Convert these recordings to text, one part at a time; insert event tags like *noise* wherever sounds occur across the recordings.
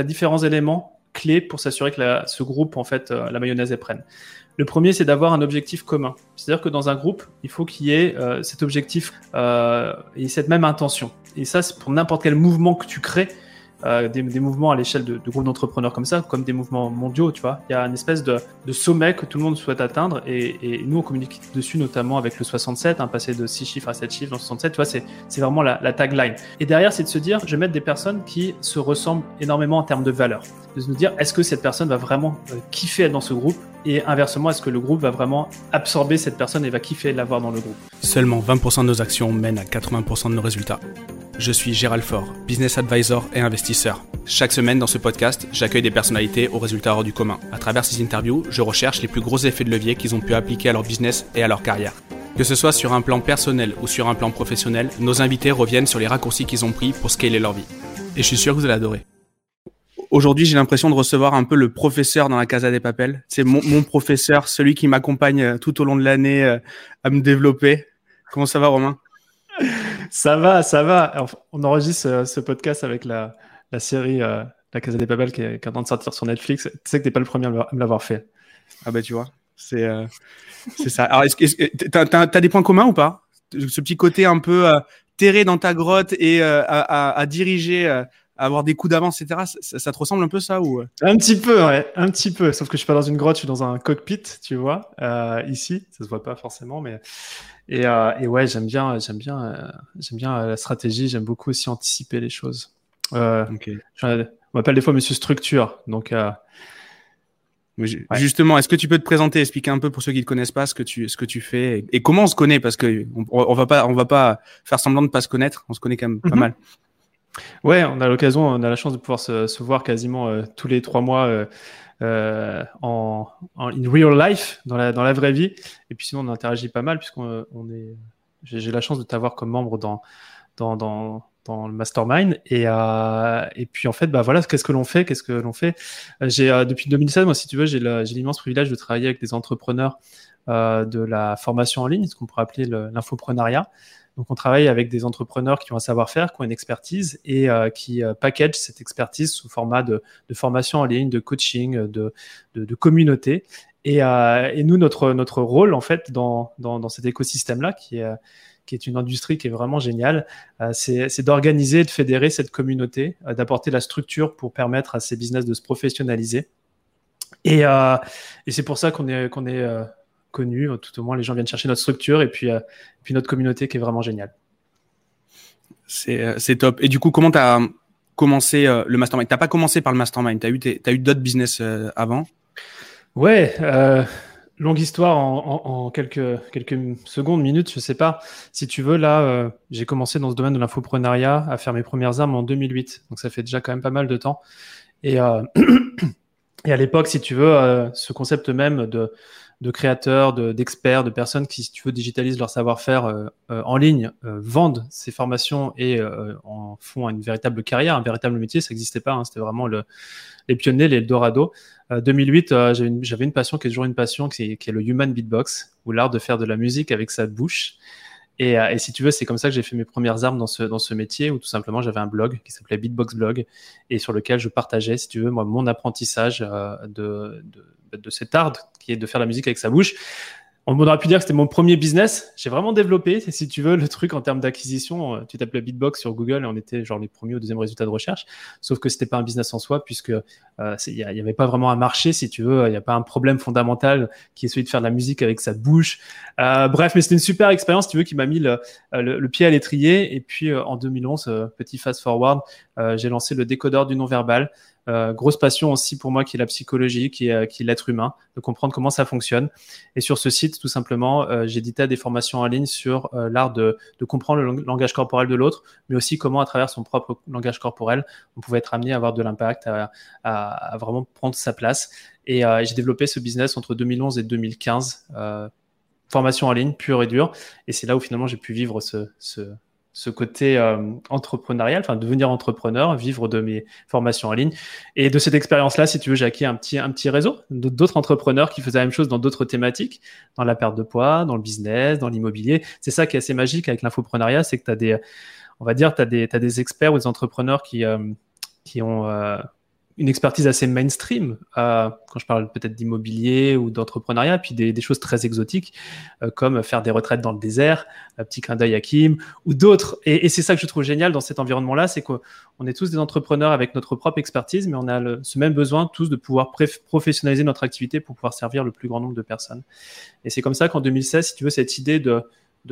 as différents éléments clés pour s'assurer que ce groupe, en fait, euh, la mayonnaise, elle prenne. Le premier, c'est d'avoir un objectif commun. C'est-à-dire que dans un groupe, il faut qu'il y ait euh, cet objectif euh, et cette même intention. Et ça, c'est pour n'importe quel mouvement que tu crées, euh, des, des, mouvements à l'échelle de, de groupes d'entrepreneurs comme ça, comme des mouvements mondiaux, tu vois. Il y a une espèce de, de sommet que tout le monde souhaite atteindre et, et, nous, on communique dessus notamment avec le 67, hein, passer de 6 chiffres à 7 chiffres dans 67, tu vois, c'est, vraiment la, la, tagline. Et derrière, c'est de se dire, je vais mettre des personnes qui se ressemblent énormément en termes de valeur. De se dire, est-ce que cette personne va vraiment euh, kiffer être dans ce groupe et inversement, est-ce que le groupe va vraiment absorber cette personne et va kiffer l'avoir dans le groupe? Seulement 20% de nos actions mènent à 80% de nos résultats. Je suis Gérald Faure, business advisor et investisseur. Chaque semaine dans ce podcast, j'accueille des personnalités aux résultats hors du commun. À travers ces interviews, je recherche les plus gros effets de levier qu'ils ont pu appliquer à leur business et à leur carrière. Que ce soit sur un plan personnel ou sur un plan professionnel, nos invités reviennent sur les raccourcis qu'ils ont pris pour scaler leur vie. Et je suis sûr que vous allez adorer. Aujourd'hui, j'ai l'impression de recevoir un peu le professeur dans la Casa des Papels. C'est mon, mon, professeur, celui qui m'accompagne tout au long de l'année euh, à me développer. Comment ça va, Romain? Ça va, ça va. On enregistre ce, ce podcast avec la, série euh, La Casa des Papel qui est, en train de sortir sur Netflix. Tu sais que t'es pas le premier à me l'avoir fait. Ah bah tu vois, c'est euh, ça. Alors, t'as as, des points communs ou pas? Ce petit côté un peu euh, terré dans ta grotte et euh, à, diriger, avoir des coups d'avance, etc. Ça, ça, te ressemble un peu ça ou Un petit peu, ouais, un petit peu. Sauf que je suis pas dans une grotte, je suis dans un cockpit, tu vois, ici. Ça se voit pas forcément, mais et, euh, et ouais, j'aime bien, j'aime bien, euh, j'aime bien la stratégie. J'aime beaucoup aussi anticiper les choses. Euh, okay. On m'appelle des fois Monsieur Structure, donc. Euh, ouais. Justement, est-ce que tu peux te présenter, expliquer un peu pour ceux qui ne connaissent pas ce que tu, ce que tu fais et, et comment on se connaît? Parce que on, on, va pas, on va pas faire semblant de pas se connaître. On se connaît quand même pas mm -hmm. mal. Ouais, on a l'occasion, on a la chance de pouvoir se, voir quasiment euh, tous les trois mois euh, euh, en, in real life, dans la, dans la vraie vie. Et puis sinon, on interagit pas mal puisqu'on on est. J'ai la chance de t'avoir comme membre dans, dans, dans, le mastermind. Et, et puis en fait, bah voilà, qu'est-ce que l'on fait? Qu'est-ce que l'on fait? J'ai depuis 2016, moi, si tu veux, j'ai l'immense privilège de travailler avec des entrepreneurs de la formation en ligne, ce qu'on pourrait appeler l'infoprenariat. Donc, on travaille avec des entrepreneurs qui ont un savoir-faire, qui ont une expertise et euh, qui euh, package cette expertise sous format de, formation en ligne, de coaching, de, communauté. Et, euh, et, nous, notre, rôle, en fait, dans, cet écosystème-là, qui est, une industrie qui est vraiment géniale, euh, c'est d'organiser, de fédérer cette communauté, d'apporter la structure pour permettre à ces business de se professionnaliser. Et, et c'est pour ça qu'on est, qu'on est connu, tout au moins les gens viennent chercher notre structure et puis, euh, puis notre communauté qui est vraiment géniale. C'est top. Et du coup, comment tu as commencé euh, le mastermind? Tu n'as pas commencé par le mastermind, tu as eu, as eu d'autres business euh, avant? Ouais, longue histoire en, en, en, quelques, quelques secondes, minutes, je sais pas. Si tu veux, là, j'ai commencé dans ce domaine de l'infoprenariat à faire mes premières armes en 2008. Donc ça fait déjà quand même pas mal de temps. Et, *clears throat* et à l'époque, si tu veux, ce concept même de de créateurs, d'experts, de, personnes qui, si tu veux, digitalisent leur savoir-faire euh, euh, en ligne, euh, vendent ces formations et en font une véritable carrière, un véritable métier. Ça n'existait pas. Hein, C'était vraiment le, les pionniers, les Eldorado. 2008, j'avais une, une, passion qui est toujours une passion, qui est, qui est le human beatbox, ou l'art de faire de la musique avec sa bouche. Et, et, si tu veux, c'est comme ça que j'ai fait mes premières armes dans ce, dans ce métier, où tout simplement j'avais un blog qui s'appelait Beatbox Blog, et sur lequel je partageais, si tu veux, moi, mon apprentissage euh, de, de, de cet art qui est de faire la musique avec sa bouche. On aurait pu dire que c'était mon premier business. J'ai vraiment développé, si tu veux, le truc en termes d'acquisition. Euh, tu t'appelais Beatbox sur Google et on était genre les premiers ou deuxième résultat de recherche. Sauf que c'était pas un business en soi puisque il euh, n'y avait pas vraiment un marché, si tu veux. Il n'y a pas un problème fondamental qui est celui de faire de la musique avec sa bouche. Euh, bref, mais c'était une super expérience, si tu veux, qui m'a mis le, le, le, pied à l'étrier. Et puis en 2011, petit fast forward, j'ai lancé le décodeur du non verbal. Euh, grosse passion aussi pour moi qui est la psychologie, qui est, euh, qui est l'être humain, de comprendre comment ça fonctionne. Et sur ce site, tout simplement, euh, j'éditais des formations en ligne sur euh, l'art de, comprendre le langage corporel de l'autre, mais aussi comment à travers son propre langage corporel, on pouvait être amené à avoir de l'impact, à, vraiment prendre sa place. Et j'ai développé ce business entre 2011 et 2015 formation en ligne pure et dure. Et c'est là où finalement j'ai pu vivre ce, ce côté euh, entrepreneurial, enfin devenir entrepreneur, vivre de mes formations en ligne. Et de cette expérience-là, si tu veux, j'ai acquis un petit, un petit réseau d'autres entrepreneurs qui faisaient la même chose dans d'autres thématiques, dans la perte de poids, dans le business, dans l'immobilier. C'est ça qui est assez magique avec l'infoprenariat, c'est que tu as des, on va dire, tu des, experts ou des entrepreneurs qui, euh, ont... Euh, une expertise assez mainstream, euh, quand je parle peut-être d'immobilier ou d'entrepreneuriat, puis des, choses très exotiques, euh, comme faire des retraites dans le désert, un petit clin d'œil à Kim, ou d'autres. Et, c'est ça que je trouve génial dans cet environnement-là, c'est qu'on est tous des entrepreneurs avec notre propre expertise, mais on a ce même besoin tous de pouvoir professionnaliser notre activité pour pouvoir servir le plus grand nombre de personnes. Et c'est comme ça qu'en 2016, si tu veux, cette idée de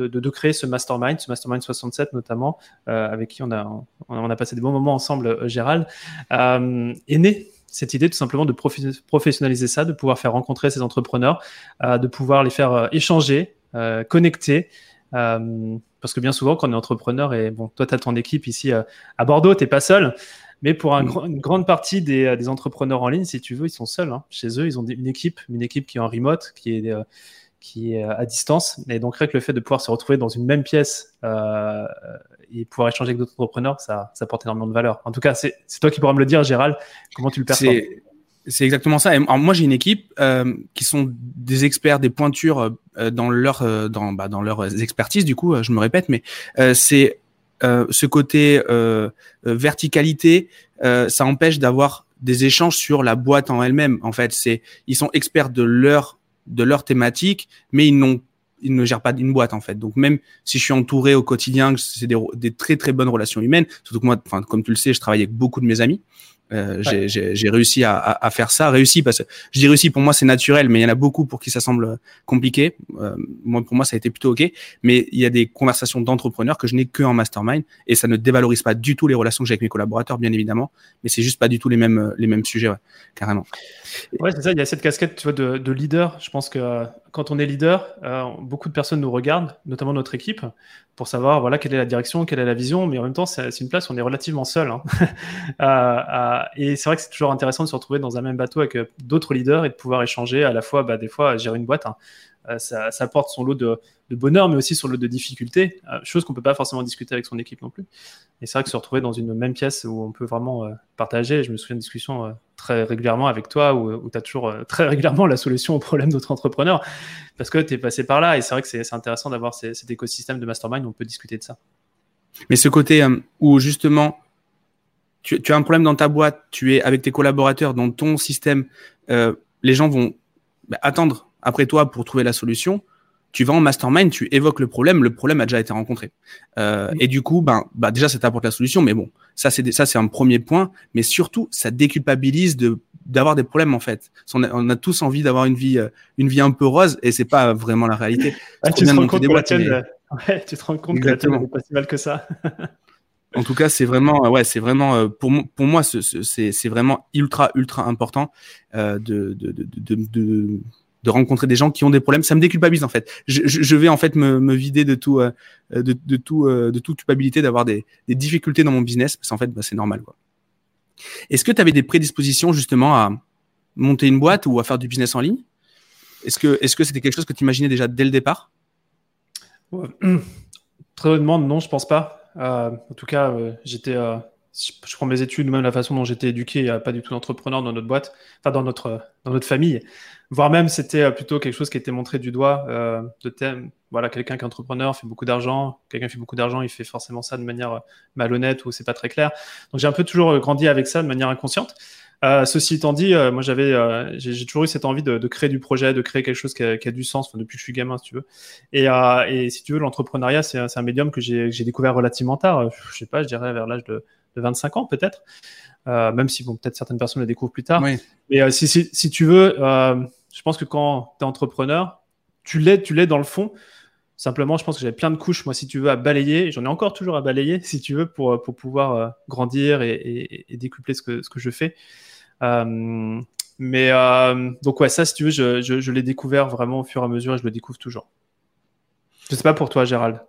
de, créer ce mastermind, ce mastermind 67 notamment, euh, avec qui on a, on a passé des bons moments ensemble, euh, Gérald, euh, est née cette idée tout simplement de professionnaliser ça, de pouvoir faire rencontrer ces entrepreneurs, de pouvoir les faire échanger, connecter. parce que bien souvent, quand on est entrepreneur, et bon, toi, tu as ton équipe ici à Bordeaux, tu n'es pas seul. Mais pour un mm. une grande partie des, des, entrepreneurs en ligne, si tu veux, ils sont seuls. Hein. Chez eux, ils ont une équipe, une équipe qui est en remote, qui est qui est à distance. Et donc, rien que le fait de pouvoir se retrouver dans une même pièce euh, et pouvoir échanger avec d'autres entrepreneurs, ça, ça apporte énormément de valeur. En tout cas, c'est toi qui pourras me le dire, Gérald, comment tu le perçois c'est exactement ça. Moi, j'ai une équipe euh, qui sont des experts, des pointures euh, dans leur euh, dans bah, dans leurs expertises. Du coup, je me répète, mais c'est ce côté verticalité, ça empêche d'avoir des échanges sur la boîte en elle-même. En fait, c'est ils sont experts de leur de leur thématique, mais ils n'ont ils ne gèrent pas une boîte en fait. Donc même si je suis entouré au quotidien, c'est des, des, très très bonnes relations humaines. Surtout que moi, enfin comme tu le sais, je travaille avec beaucoup de mes amis. Euh, J'ai réussi à, à, faire ça, réussi parce que je dis réussi pour moi c'est naturel, mais il y en a beaucoup pour qui ça semble compliqué. Euh, moi pour moi ça a été plutôt ok, mais il y a des conversations d'entrepreneurs que je n'ai que en mastermind et ça ne dévalorise pas du tout les relations que j'ai avec mes collaborateurs bien évidemment, mais c'est juste pas du tout les mêmes les mêmes sujets ouais, carrément. Ouais c'est ça, il y a cette casquette tu vois de, de leader. Je pense que euh, quand on est leader, euh, beaucoup de personnes nous regardent, notamment notre équipe, pour savoir voilà quelle est la direction, quelle est la vision, mais en même temps, c'est une place où on est relativement seul. Hein. *laughs* Euh, euh, et c'est vrai que c'est toujours intéressant de se retrouver dans un même bateau avec d'autres leaders et de pouvoir échanger à la fois, bah, des fois, gérer une boîte. Hein. Ça, ça, apporte son lot de, bonheur, mais aussi son lot de difficultés, chose qu'on peut pas forcément discuter avec son équipe non plus. Et c'est vrai que se retrouver dans une même pièce où on peut vraiment partager, je me souviens de discussions très régulièrement avec toi où, tu as toujours très régulièrement la solution au problème d'autres entrepreneurs parce que tu es passé par là et c'est vrai que c'est intéressant d'avoir cet écosystème de mastermind où on peut discuter de ça. Mais ce côté euh, où justement tu, as un problème dans ta boîte, tu es avec tes collaborateurs dans ton système, euh, les gens vont bah, attendre après toi pour trouver la solution. Tu vas en mastermind, tu évoques le problème, le problème a déjà été rencontré. Euh, et du coup, ben, bah déjà, ça t'apporte la solution, mais bon, ça c'est ça c'est un premier point, mais surtout, ça déculpabilise de d'avoir des problèmes en fait. On a, on a tous envie d'avoir une vie, euh, une vie un peu rose et c'est pas vraiment la réalité. tu, te rends compte que la tienne, *laughs* ouais, tu te rends compte que la tienne n'est pas si mal que ça. *laughs* en tout cas, c'est vraiment, ouais, c'est vraiment euh, pour moi, c'est vraiment ultra ultra important euh, de, rencontrer des gens qui ont des problèmes. Ça me déculpabilise en fait. Je, vais en fait me, vider de tout, euh, de, tout, de toute culpabilité d'avoir des, difficultés dans mon business parce qu'en fait, bah, c'est normal. Est-ce que tu avais des prédispositions justement à monter une boîte ou à faire du business en ligne? Est-ce que c'était quelque chose que tu imaginais déjà dès le départ? *clears throat* Très honnêtement, non, je pense pas. Euh, en tout cas, euh, j'étais, euh, je prends mes études, même la façon dont j'étais éduqué, pas du tout d'entrepreneur dans notre boîte, enfin dans notre dans notre famille. Voire même, c'était plutôt quelque chose qui était montré du doigt de thème. Voilà, quelqu'un qui est entrepreneur fait beaucoup d'argent, quelqu'un fait beaucoup d'argent, il fait forcément ça de manière malhonnête ou c'est pas très clair. Donc j'ai un peu toujours grandi avec ça de manière inconsciente. Euh, ceci étant dit, euh, moi j'avais, euh, j'ai toujours eu cette envie de, de, créer du projet, de créer quelque chose qui a, qui a du sens, depuis que je suis gamin, si tu veux. Et, et si tu veux, l'entrepreneuriat, c'est un médium que j'ai découvert relativement tard. Je sais pas, je dirais vers l'âge de, de, 25 ans peut-être. même si bon, peut-être certaines personnes le découvrent plus tard. Oui. Mais si, si, si, tu veux, je pense que quand tu es entrepreneur, tu l'es, tu l'es dans le fond. Simplement, je pense que j'avais plein de couches, moi, si tu veux, à balayer. J'en ai encore toujours à balayer, *laughs* si tu veux, pour, pour pouvoir grandir et, décupler ce que, je fais. Euh, mais euh, donc ouais, ça, si tu veux, je, l'ai découvert vraiment au fur et à mesure et je le découvre toujours. Je sais pas pour toi, Gérald.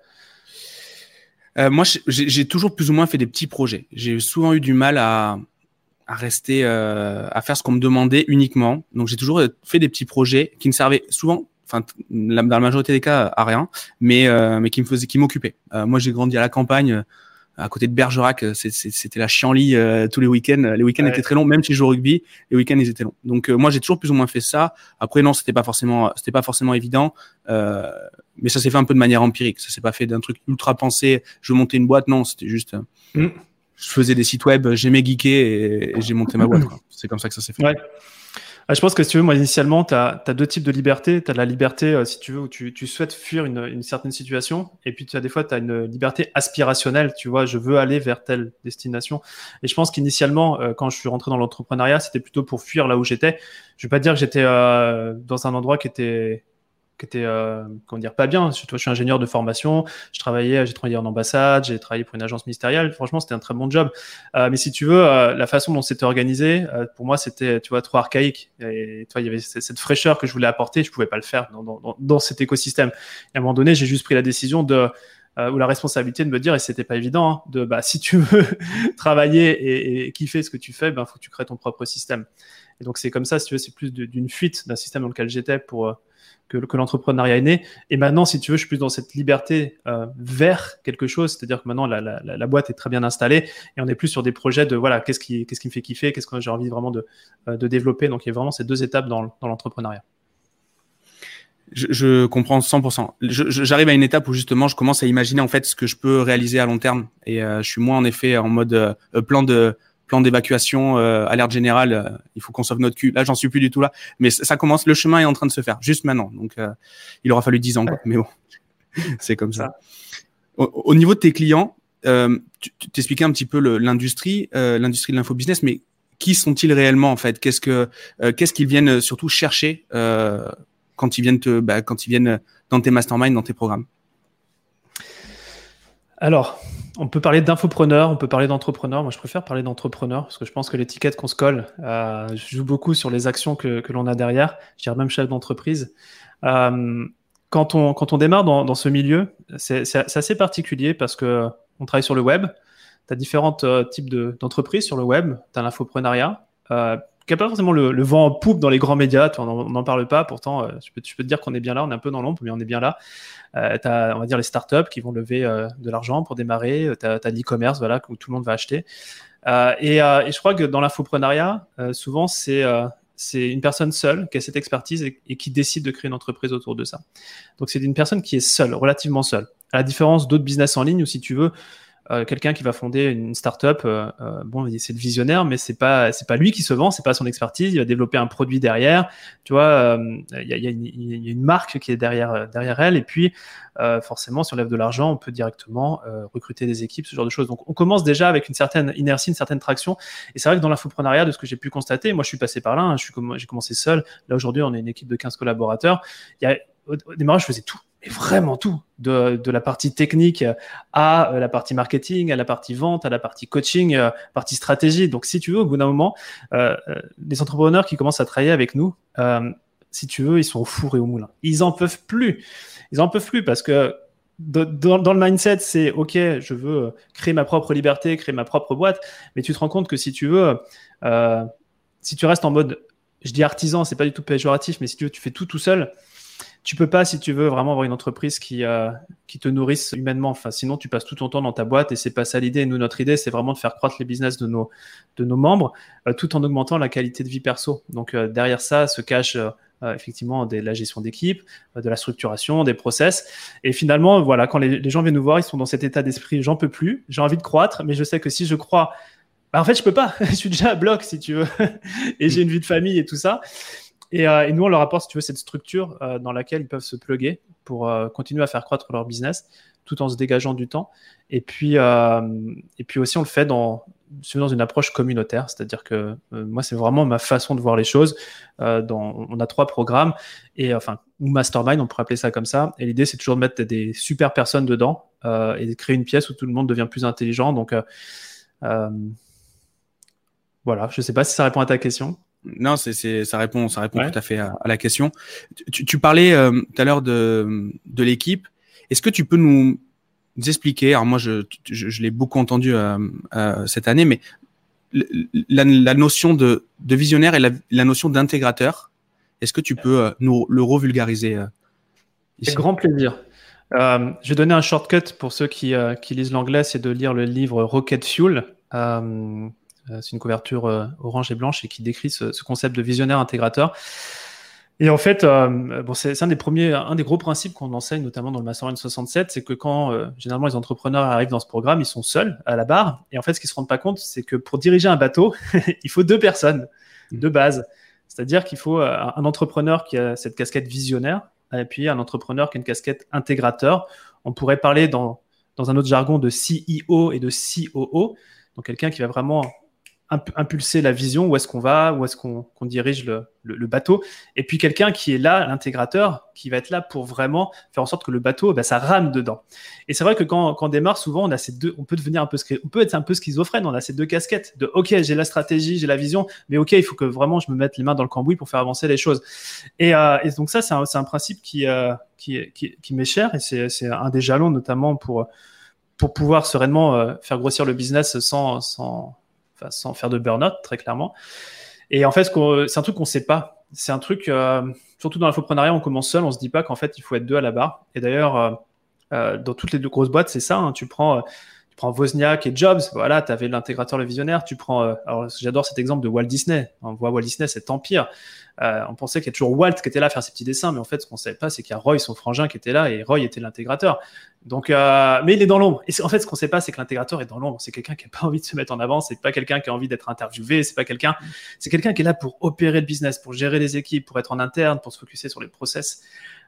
Euh, moi, j'ai toujours plus ou moins fait des petits projets. J'ai souvent eu du mal à, rester, euh, à faire ce qu'on me demandait uniquement. Donc, j'ai toujours fait des petits projets qui ne servaient souvent, enfin, dans la majorité des cas, à rien, mais, euh, mais qui me faisaient, qui m'occupaient. moi, j'ai grandi à la campagne à côté de Bergerac, euh, c'était la chienlit euh, tous les week-ends. Les week-ends étaient très longs, même si je joue au rugby, les week-ends ils étaient longs. Donc euh, moi j'ai toujours plus ou moins fait ça. Après non, c'était pas forcément, c'était pas forcément évident, mais ça s'est fait un peu de manière empirique. Ça s'est pas fait d'un truc ultra pensé. Je monter une boîte, non, c'était juste. Mmh. je faisais des sites web, j'aimais geeker et, j'ai monté ma boîte. C'est comme ça que ça s'est fait. Ouais. Ah, je pense que si tu veux, moi, initialement, tu as, deux types de liberté. Tu as la liberté, euh, si tu veux, où tu, tu souhaites fuir une, une, certaine situation. Et puis, tu as des fois, tu as une liberté aspirationnelle. Tu vois, je veux aller vers telle destination. Et je pense qu'initialement, euh, quand je suis rentré dans l'entrepreneuriat, c'était plutôt pour fuir là où j'étais. Je vais pas dire que j'étais euh, dans un endroit qui était qui était euh, comment dire pas bien. Je, je suis ingénieur de formation, je travaillais, j'ai travaillé en ambassade, j'ai travaillé pour une agence ministérielle. Franchement, c'était un très bon job. Euh, mais si tu veux, euh, la façon dont c'était organisé, euh, pour moi, c'était tu vois trop archaïque. Et tu vois, il y avait cette fraîcheur que je voulais apporter, je pouvais pas le faire dans, dans, dans cet écosystème. Et à un moment donné, j'ai juste pris la décision de ou la responsabilité de me dire, et c'était pas évident, hein, de bah si tu veux *laughs* travailler et, et, kiffer ce que tu fais, ben faut que tu crées ton propre système. Et donc c'est comme ça, si tu veux, c'est plus d'une fuite d'un système dans lequel j'étais pour que, l'entrepreneuriat est né. Et maintenant, si tu veux, je suis plus dans cette liberté euh, vers quelque chose, c'est-à-dire que maintenant la, boîte est très bien installée et on est plus sur des projets de voilà, qu'est-ce qui, qu'est-ce qui me fait kiffer, qu'est-ce que j'ai envie vraiment de, euh, développer. Donc il y a vraiment ces deux étapes dans, l'entrepreneuriat. Je, comprends 100%. J'arrive à une étape où justement je commence à imaginer en fait ce que je peux réaliser à long terme et euh, je suis moins en effet en mode plan de plan d'évacuation, euh, alerte générale, euh, il faut qu'on sauve notre cul. Là, j'en suis plus du tout là, mais ça commence, le chemin est en train de se faire, juste maintenant. Donc, euh, il aura fallu 10 ans, quoi. mais bon, *laughs* c'est comme ça. Au, niveau de tes clients, tu t'expliquais un petit peu l'industrie, l'industrie de l'infobusiness, mais qui sont-ils réellement en fait? Qu'est-ce que, qu'est-ce qu'ils viennent surtout chercher quand ils viennent te, bah, quand ils viennent dans tes masterminds, dans tes programmes? Alors, on peut parler d'infopreneur, on peut parler d'entrepreneur. Moi, je préfère parler d'entrepreneur parce que je pense que l'étiquette qu'on se colle euh, joue beaucoup sur les actions que, l'on a derrière. Je dirais même chef d'entreprise. Euh, quand, on, quand on démarre dans, ce milieu, c'est assez particulier parce que on travaille sur le web. Tu as différents euh, types d'entreprises sur le web. Tu as l'infoprenariat qui n'a pas forcément le, vent en poupe dans les grands médias. On n'en parle pas. Pourtant, peux, je, peux, te dire qu'on est bien là. On est un peu dans l'ombre, mais on est bien là. Euh, tu as, on va dire, les startups qui vont lever euh, de l'argent pour démarrer. Tu as, l'e-commerce, voilà, où tout le monde va acheter. Euh, et, je crois que dans l'infoprenariat, souvent, c'est c'est une personne seule qui a cette expertise et, qui décide de créer une entreprise autour de ça. Donc c'est une personne qui est seule, relativement seule. À la différence d'autres business en ligne où si tu veux, euh, quelqu'un qui va fonder une startup, euh, euh, bon, c'est le visionnaire, mais c'est pas c'est pas lui qui se vend, c'est pas son expertise. Il va développer un produit derrière. Tu vois, il y a, y, a y, a, une marque qui est derrière derrière elle, et puis forcément, si on lève de l'argent, on peut directement recruter des équipes, ce genre de choses. Donc, on commence déjà avec une certaine inertie, une certaine traction. Et c'est vrai que dans l'infoprenariat, de ce que j'ai pu constater, moi, je suis passé par là. Hein, je suis j'ai commencé seul. Là aujourd'hui, on est une équipe de 15 collaborateurs. Il y a, au démarrage, je faisais tout mais vraiment tout, de, de, la partie technique à euh, la partie marketing, à la partie vente, à la partie coaching, euh, partie stratégie. Donc, si tu veux, au bout d'un moment, euh, euh les entrepreneurs qui commencent à travailler avec nous, euh, si tu veux, ils sont au four et au moulin. Ils en peuvent plus. Ils en peuvent plus parce que dans, dans, le mindset, c'est OK, je veux créer ma propre liberté, créer ma propre boîte, mais tu te rends compte que si tu veux, si tu restes en mode, je dis artisan, c'est pas du tout péjoratif, mais si tu veux, tu fais tout tout seul, tu peux pas, si tu veux vraiment avoir une entreprise qui, euh, te nourrisse humainement. Sinon, tu passes tout ton temps dans ta boîte et c'est pas ça l'idée. Nous, notre idée, c'est vraiment de faire croître les business de nos, membres euh, tout en augmentant la qualité de vie perso. Donc, euh, derrière ça se cache effectivement de la gestion d'équipe, de la structuration, des process. Et finalement, voilà, quand les, les, gens viennent nous voir, ils sont dans cet état d'esprit, j'en peux plus, j'ai envie de croître, mais je sais que si je crois, bah, en fait, je peux pas. *laughs* je suis déjà à bloc, si tu veux, et j'ai une vie de famille et tout ça. Euh, et, nous, on leur apporte, si tu veux, cette structure euh, dans laquelle ils peuvent se plugger pour euh, continuer à faire croître leur business tout en se dégageant du temps. Et puis, et puis aussi, on le fait dans, dans une approche communautaire, c'est-à-dire que moi, c'est vraiment ma façon de voir les choses. Dans, on a trois programmes, et enfin, ou mastermind, on pourrait appeler ça comme ça. Et l'idée, c'est toujours de mettre des super personnes dedans et de créer une pièce où tout le monde devient plus intelligent. Donc, voilà, je ne sais pas si ça répond à ta question. Non, c'est, ça répond, ça répond tout à fait à, la question. Tu, tu parlais euh, tout à l'heure de, de l'équipe. Est-ce que tu peux nous, expliquer Alors moi, je, je, je l'ai beaucoup entendu euh, euh, cette année, mais la, la notion de, de, visionnaire et la, la notion d'intégrateur, est-ce que tu peux nous le revulgariser Avec grand plaisir. Je vais donner un shortcut pour ceux qui, qui lisent l'anglais, c'est de lire le livre Rocket Fuel. Euh, c'est une couverture euh, orange et blanche et qui décrit ce, concept de visionnaire intégrateur. Et en fait, euh, bon, c'est un des premiers, un des gros principes qu'on enseigne, notamment dans le Mastermind 67, c'est que quand euh, généralement les entrepreneurs arrivent dans ce programme, ils sont seuls à la barre. Et en fait, ce qu'ils se rendent pas compte, c'est que pour diriger un bateau, *laughs* il faut deux personnes mmh. de base. C'est-à-dire qu'il faut euh, un entrepreneur qui a cette casquette visionnaire, et puis un entrepreneur qui a une casquette intégrateur. On pourrait parler dans, dans un autre jargon de CEO et de COO. Donc quelqu'un qui va vraiment impulser la vision, où est-ce qu'on va, où est-ce qu'on dirige le, bateau. Et puis quelqu'un qui est là, l'intégrateur, qui va être là pour vraiment faire en sorte que le bateau, bah, ça rame dedans. Et c'est vrai que quand, quand, on démarre, souvent, on a ces deux, on peut devenir un peu, on peut être un peu schizophrène. On a ces deux casquettes de, ok, j'ai la stratégie, j'ai la vision, mais ok, il faut que vraiment je me mette les mains dans le cambouis pour faire avancer les choses. Et, euh, donc ça, c'est un, principe qui, euh, qui, qui m'est cher et c'est un des jalons notamment pour pour pouvoir sereinement euh, faire grossir le business sans, sans sans faire de burn-out, très clairement. Et en fait, c'est un truc qu'on ne sait pas. C'est un truc, euh, surtout dans l'infoprenariat, on commence seul, on se dit pas qu'en fait, il faut être deux à la barre. Et d'ailleurs, euh, euh, dans toutes les deux grosses boîtes, c'est ça. Hein. tu prends prends Wozniak et Jobs, voilà, tu avais l'intégrateur, le visionnaire. Tu prends, alors j'adore cet exemple de Walt Disney. On voit Walt Disney, cet empire. Euh, on pensait qu'il y a toujours Walt qui était là à faire ses petits dessins, mais en fait, ce qu'on ne savait pas, c'est qu'il y a Roy, son frangin, qui était là, et Roy était l'intégrateur. Donc, euh, mais il est dans l'ombre. Et en fait, ce qu'on ne sait pas, c'est que l'intégrateur est dans l'ombre. C'est quelqu'un qui n'a pas envie de se mettre en avant. C'est pas quelqu'un qui a envie d'être interviewé. C'est pas quelqu'un. C'est quelqu'un qui est là pour opérer le business, pour gérer les équipes, pour être en interne, pour se focuser sur les process.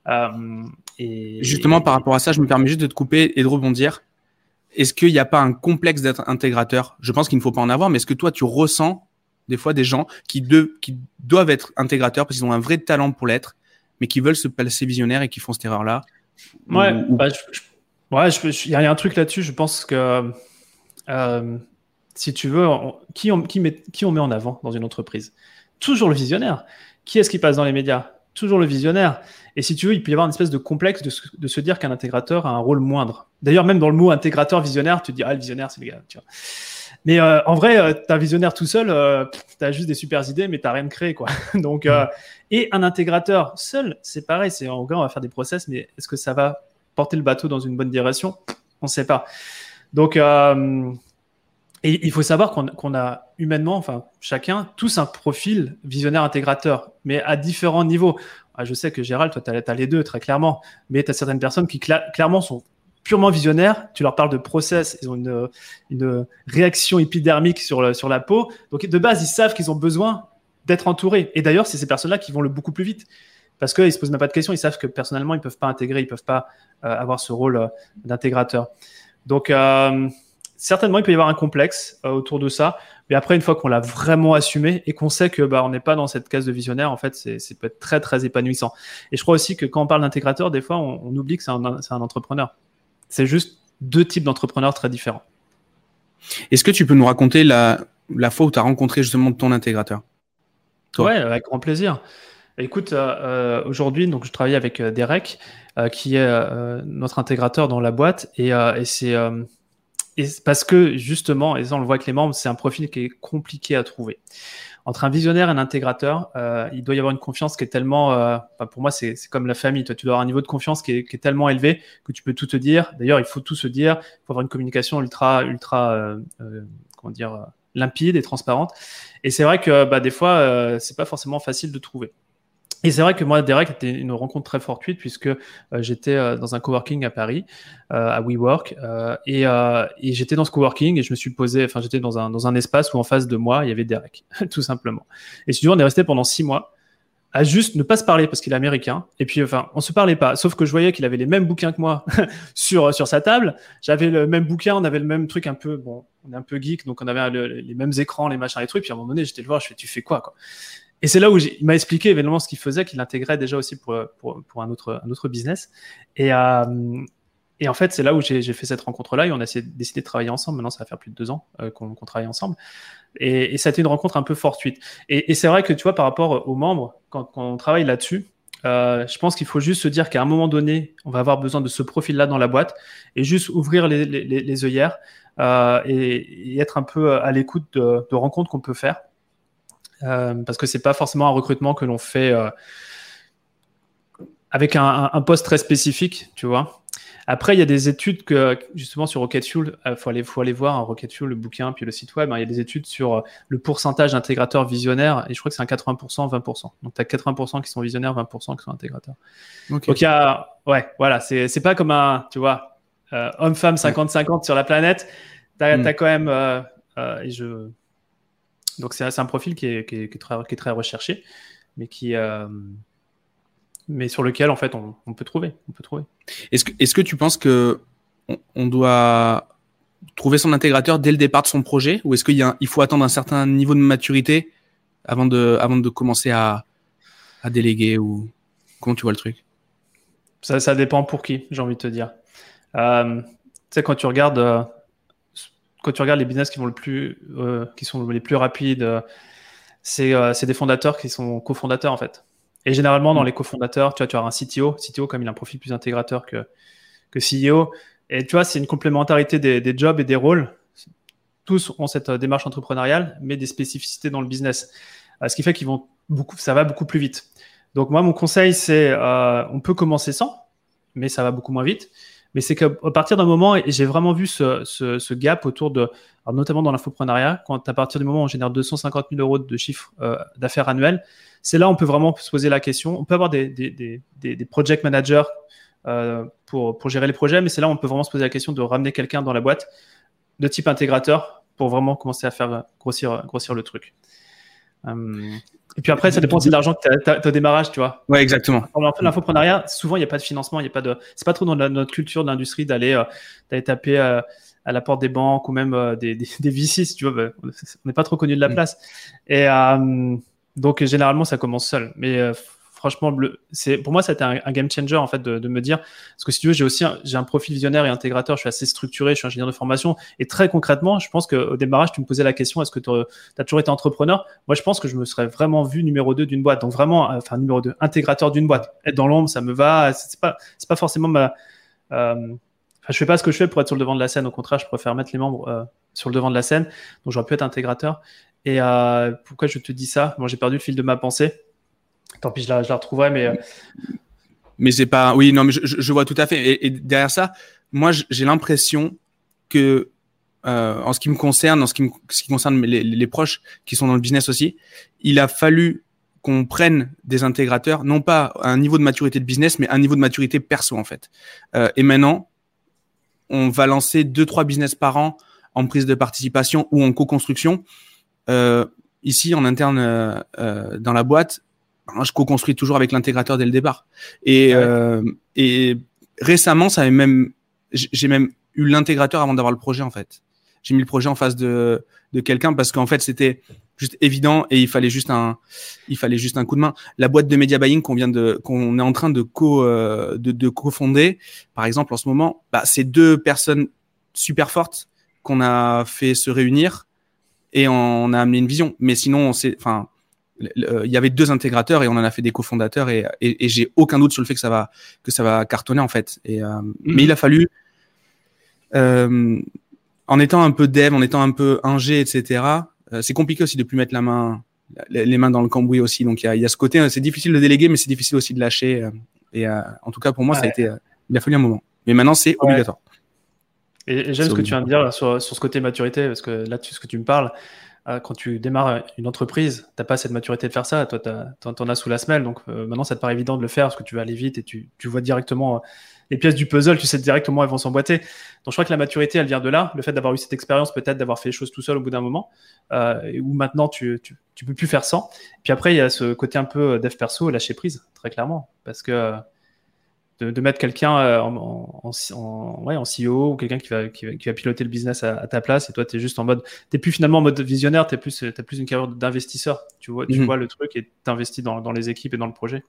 Euh, et justement, par rapport à ça, je me permets juste de te couper et de rebondir. Est-ce qu'il n'y a pas un complexe d'être intégrateur? Je pense qu'il ne faut pas en avoir, mais est-ce que toi, tu ressens des fois des gens qui, qui doivent être intégrateurs parce qu'ils ont un vrai talent pour l'être, mais qui veulent se passer visionnaires et qui font cette erreur-là? Ouais, bah, il y a un truc là-dessus. Je pense que euh, si tu veux, qui, on, qui, met, qui on met en avant dans une entreprise? Toujours le visionnaire. Qui est-ce qui passe dans les médias? Toujours le visionnaire. Et si tu veux, il peut y avoir une espèce de complexe de, de se dire qu'un intégrateur a un rôle moindre. D'ailleurs, même dans le mot intégrateur visionnaire, tu te dis, ah, le visionnaire, c'est le gars. Tu vois. Mais euh, en vrai, euh, tu un visionnaire tout seul, euh, tu as juste des super idées, mais tu rien créé. Quoi. *laughs* Donc, euh, et un intégrateur seul, c'est pareil. C'est en gros, on va faire des process, mais est-ce que ça va porter le bateau dans une bonne direction? On ne sait pas. Donc, et il faut savoir qu'on a humainement, enfin chacun, tous un profil visionnaire intégrateur, mais à différents niveaux. Ah, je sais que Gérald, toi, tu as, les deux très clairement, mais tu as certaines personnes qui clairement sont purement visionnaires, tu leur parles de process, ils ont une, réaction épidermique sur, sur la peau. Donc de base, ils savent qu'ils ont besoin d'être entourés. Et d'ailleurs, c'est ces personnes-là qui vont le beaucoup plus vite. Parce qu'ils ne se posent même pas de questions, ils savent que personnellement, ils ne peuvent pas intégrer, ils ne peuvent pas euh, avoir ce rôle euh, d'intégrateur. Donc, euh, certainement, il peut y avoir un complexe autour de ça. Mais après, une fois qu'on l'a vraiment assumé et qu'on sait que bah, on n'est pas dans cette case de visionnaire, en fait, c'est peut être très, très épanouissant. Et je crois aussi que quand on parle d'intégrateur, des fois, on, on oublie que c'est un, un entrepreneur. C'est juste deux types d'entrepreneurs très différents. Est-ce que tu peux nous raconter la, la fois où tu as rencontré justement ton intégrateur? Ouais, avec grand plaisir. Écoute, euh, euh, aujourd'hui, donc je travaille avec euh, Derek, qui est notre intégrateur dans la boîte, et, et c'est parce que justement, et ça on le voit avec les membres, c'est un profil qui est compliqué à trouver entre un visionnaire et un intégrateur, euh, il doit y avoir une confiance qui est tellement, euh, pour moi, c'est comme la famille. Toi, tu dois avoir un niveau de confiance qui est, tellement élevé que tu peux tout te dire. D'ailleurs, il faut tout se dire. Il faut avoir une communication ultra, ultra, euh, comment dire, limpide et transparente. Et c'est vrai que bah, des fois, c'est pas forcément facile de trouver. Et c'est vrai que moi, Derek, était une rencontre très fortuite puisque euh, j'étais euh, dans un coworking à Paris, euh, à WeWork, et, et j'étais dans ce coworking et je me suis posé, enfin, j'étais dans un, dans un espace où en face de moi, il y avait Derek, *laughs* tout simplement. Et si tu veux, on est resté pendant six mois à juste ne pas se parler parce qu'il est américain. Et puis, enfin, on se parlait pas. Sauf que je voyais qu'il avait les mêmes bouquins que moi *laughs* sur, sur sa table. J'avais le même bouquin, on avait le même truc un peu, bon, on est un peu geek, donc on avait les mêmes écrans, les machins, les trucs. Puis à un moment donné, j'étais le voir, je fais, tu fais quoi, quoi? Et c'est là où il m'a expliqué évidemment ce qu'il faisait, qu'il l'intégrait déjà aussi pour, pour, pour, un, autre, un autre business. Et, euh, et en fait, c'est là où j'ai fait cette rencontre-là et on a décidé de travailler ensemble. Maintenant, ça va faire plus de deux ans euh, qu'on travaille ensemble. Et, et, ça a été une rencontre un peu fortuite. Et, et c'est vrai que tu vois, par rapport aux membres, quand, quand on travaille là-dessus, euh, je pense qu'il faut juste se dire qu'à un moment donné, on va avoir besoin de ce profil-là dans la boîte et juste ouvrir les, les, les œillères euh, et, et, être un peu à l'écoute de, de rencontres qu'on peut faire. Euh, parce que c'est pas forcément un recrutement que l'on fait euh, avec un, un, poste très spécifique, tu vois. Après, il y a des études que, justement, sur Rocket Fuel, il faut aller, faut aller voir un Rocket Fuel, le bouquin, puis le site web. Hein. il y a des études sur le pourcentage d'intégrateurs visionnaires, et je crois que c'est un 80%, 20%. Donc, tu as 80% qui sont visionnaires, 20% qui sont intégrateurs. Donc, il y a, ouais, voilà, c'est pas comme un, tu vois, homme-femme 50-50 sur la planète. Tu as, mm. quand même, et je, donc c'est un profil qui est, qui, est, très, qui est, très, recherché, mais qui euh, mais sur lequel en fait on, on, peut trouver. On peut trouver. Est-ce que, est-ce que tu penses que on, doit trouver son intégrateur dès le départ de son projet, ou est-ce qu'il faut attendre un certain niveau de maturité avant de, avant de commencer à, à déléguer ou comment tu vois le truc? Ça, ça dépend pour qui, j'ai envie de te dire. Euh, tu sais, quand tu regardes euh, quand tu regardes les business qui vont le plus, euh, qui sont les plus rapides, euh, euh, c'est des fondateurs qui sont cofondateurs en fait. Et généralement dans mm. les cofondateurs, tu vois, tu as un CTO, CTO comme il a un profil plus intégrateur que que CEO. Et tu vois, c'est une complémentarité des, des, jobs et des rôles. Tous ont cette démarche entrepreneuriale, mais des spécificités dans le business. ce qui fait qu'ils vont beaucoup, ça va beaucoup plus vite. Donc moi, mon conseil, c'est, on peut commencer sans, mais ça va beaucoup moins vite. Mais c'est qu'à partir d'un moment, j'ai vraiment vu ce, gap autour de, notamment dans l'infoprenariat, quand à partir du moment où on génère 250 000 euros de chiffre euh, d'affaires annuel, c'est là où on peut vraiment se poser la question. On peut avoir des, project managers euh, pour, gérer les projets, mais c'est là où on peut vraiment se poser la question de ramener quelqu'un dans la boîte de type intégrateur pour vraiment commencer à faire grossir, grossir le truc. Euh, et puis après, ça dépend aussi de l'argent que tu as, au démarrage, tu vois. Ouais, exactement. En fait, l'infoprenariat, souvent, il n'y a pas de financement, il y a pas de, c'est pas trop dans notre culture d'industrie d'aller, euh, d'aller taper euh, à la porte des banques ou même euh, des, des, *laughs* des VC, tu vois. Bah, on n'est pas trop connu de la mm. place. Et donc, généralement, ça commence seul. Mais franchement, pour moi, c'était un, un, game changer en fait de, me dire parce que si tu veux, j'ai aussi un profil visionnaire et intégrateur. Je suis assez structuré, je suis ingénieur de formation et très concrètement, je pense qu'au démarrage, tu me posais la question est-ce que tu as toujours été entrepreneur? Moi, je pense que je me serais vraiment vu numéro 2 d'une boîte. Donc vraiment, enfin numéro 2, intégrateur d'une boîte. Être dans l'ombre, ça me va. C'est pas pas forcément ma euh, Enfin, je fais pas ce que je fais pour être sur le devant de la scène. Au contraire, je préfère mettre les membres euh, sur le devant de la scène. Donc, j'aurais pu être intégrateur. Et euh, pourquoi je te dis ça? Moi, j'ai perdu le fil de ma pensée. Tant pis, je la, retrouverai, mais. Euh, mais c'est pas. Oui, non, mais je, vois tout à fait. Et, derrière ça, moi, j'ai l'impression que, euh, en ce qui me concerne, en ce qui, concerne les, proches qui sont dans le business aussi, il a fallu qu'on prenne des intégrateurs, non pas à un niveau de maturité de business, mais à un niveau de maturité perso, en fait. Euh, et maintenant, on va lancer deux, trois business par an en prise de participation ou en co-construction. Ici, en interne dans la boîte, je co-construis toujours avec l'intégrateur dès le départ. Et, euh, et récemment, ça avait même, j'ai même eu l'intégrateur avant d'avoir le projet en fait. J'ai mis le projet en face de, de quelqu'un parce qu'en fait c'était juste évident et il fallait juste un, il fallait juste un coup de main. La boîte de media buying qu'on vient de, qu'on est en train de co, euh, de, de co-fonder, par exemple en ce moment, bah, c'est deux personnes super fortes qu'on a fait se réunir et on a amené une vision. Mais sinon, on s'est, enfin, il y avait deux intégrateurs et on en a fait des cofondateurs et, et, et j'ai aucun doute sur le fait que ça va que ça va cartonner en fait. Et, euh, mhm. Mais il a fallu, euh, en étant un peu dev, en étant un peu ingé, etc. Euh, c'est compliqué aussi de plus mettre la main, les, mains dans le cambouis aussi. Donc il y a, y a, ce côté, c'est difficile de déléguer, mais c'est difficile aussi de lâcher. Euh, et en tout cas pour moi, ça a été, il a fallu un moment. Mais maintenant c'est obligatoire. Et, j'aime ce que tu viens de dire sur, sur ce côté maturité, parce que là, tu, ce que tu me parles, quand tu démarres une entreprise, tu n'as pas cette maturité de faire ça. Toi, tu en as sous la semelle. Donc euh, maintenant, ça te paraît évident de le faire parce que tu vas aller vite et tu, vois directement euh, les pièces du puzzle. Tu sais directement elles vont s'emboîter. Donc je crois que la maturité, elle vient de là. Le fait d'avoir eu cette expérience, peut-être d'avoir fait les choses tout seul au bout d'un moment, euh, où maintenant tu, tu, tu, peux plus faire sans. Puis après, il y a ce côté un peu dev perso, lâcher prise, très clairement. Parce que de, mettre quelqu'un euh, en, en, ouais, en CEO ou quelqu'un qui va, qui, va, piloter le business à, ta place. Et toi tu es juste en mode tu plus finalement en mode visionnaire tu plus as plus une carrière d'investisseur. Tu vois tu mhm. vois le truc et t'investis dans, dans les équipes et dans le projet.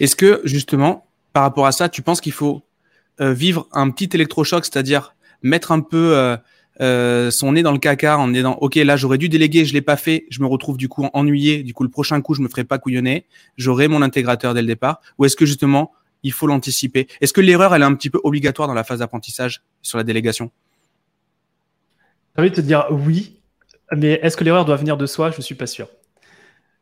Est-ce que justement par rapport à ça tu penses qu'il faut euh, vivre un petit électrochoc c'est-à-dire mettre un peu euh, euh, son nez dans le caca en disant ok là j'aurais dû déléguer je l'ai pas fait je me retrouve du coup ennuyé du coup le prochain coup je me ferai pas couillonner j'aurai mon intégrateur dès le départ. Ou est-ce que justement il faut l'anticiper. Est-ce que l'erreur, elle est un petit peu obligatoire dans la phase d'apprentissage sur la délégation? J'ai envie de te dire oui, mais est-ce que l'erreur doit venir de soi? Je ne suis pas sûr.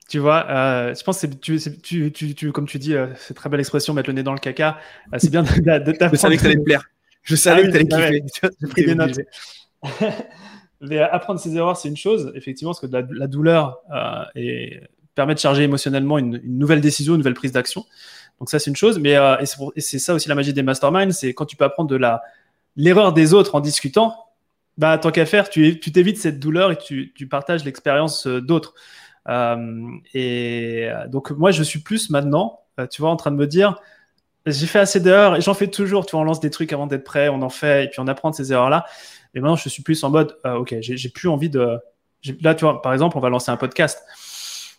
Tu vois, euh, je pense que tu, tu, tu, tu, comme tu dis, euh, c'est très belle expression, mettre le nez dans le caca. Euh, c'est bien de, de, de Je savais que ça allait te plaire. Je savais ah que tu allais kiffer. J'ai pris des notes. *laughs* Mais apprendre ses erreurs, c'est une chose, effectivement, parce que la, la douleur et permet de charger émotionnellement une, une nouvelle décision, une nouvelle prise d'action. Donc ça, c'est une chose. Mais et c'est ça aussi la magie des masterminds, c'est quand tu peux apprendre de la l'erreur des autres en discutant. Bah, tant qu'à faire, tu t'évites cette douleur et tu, tu partages l'expérience d'autres. Euh, et donc moi, je suis plus maintenant, euh, tu vois, en train de me dire, j'ai fait assez d'erreurs et j'en fais toujours. Tu vois, on lance des trucs avant d'être prêt, on en fait et puis on apprend de ces erreurs-là. Et maintenant, je suis plus en mode, euh, ok, j'ai plus envie de. Là, tu vois, par exemple, on va lancer un podcast.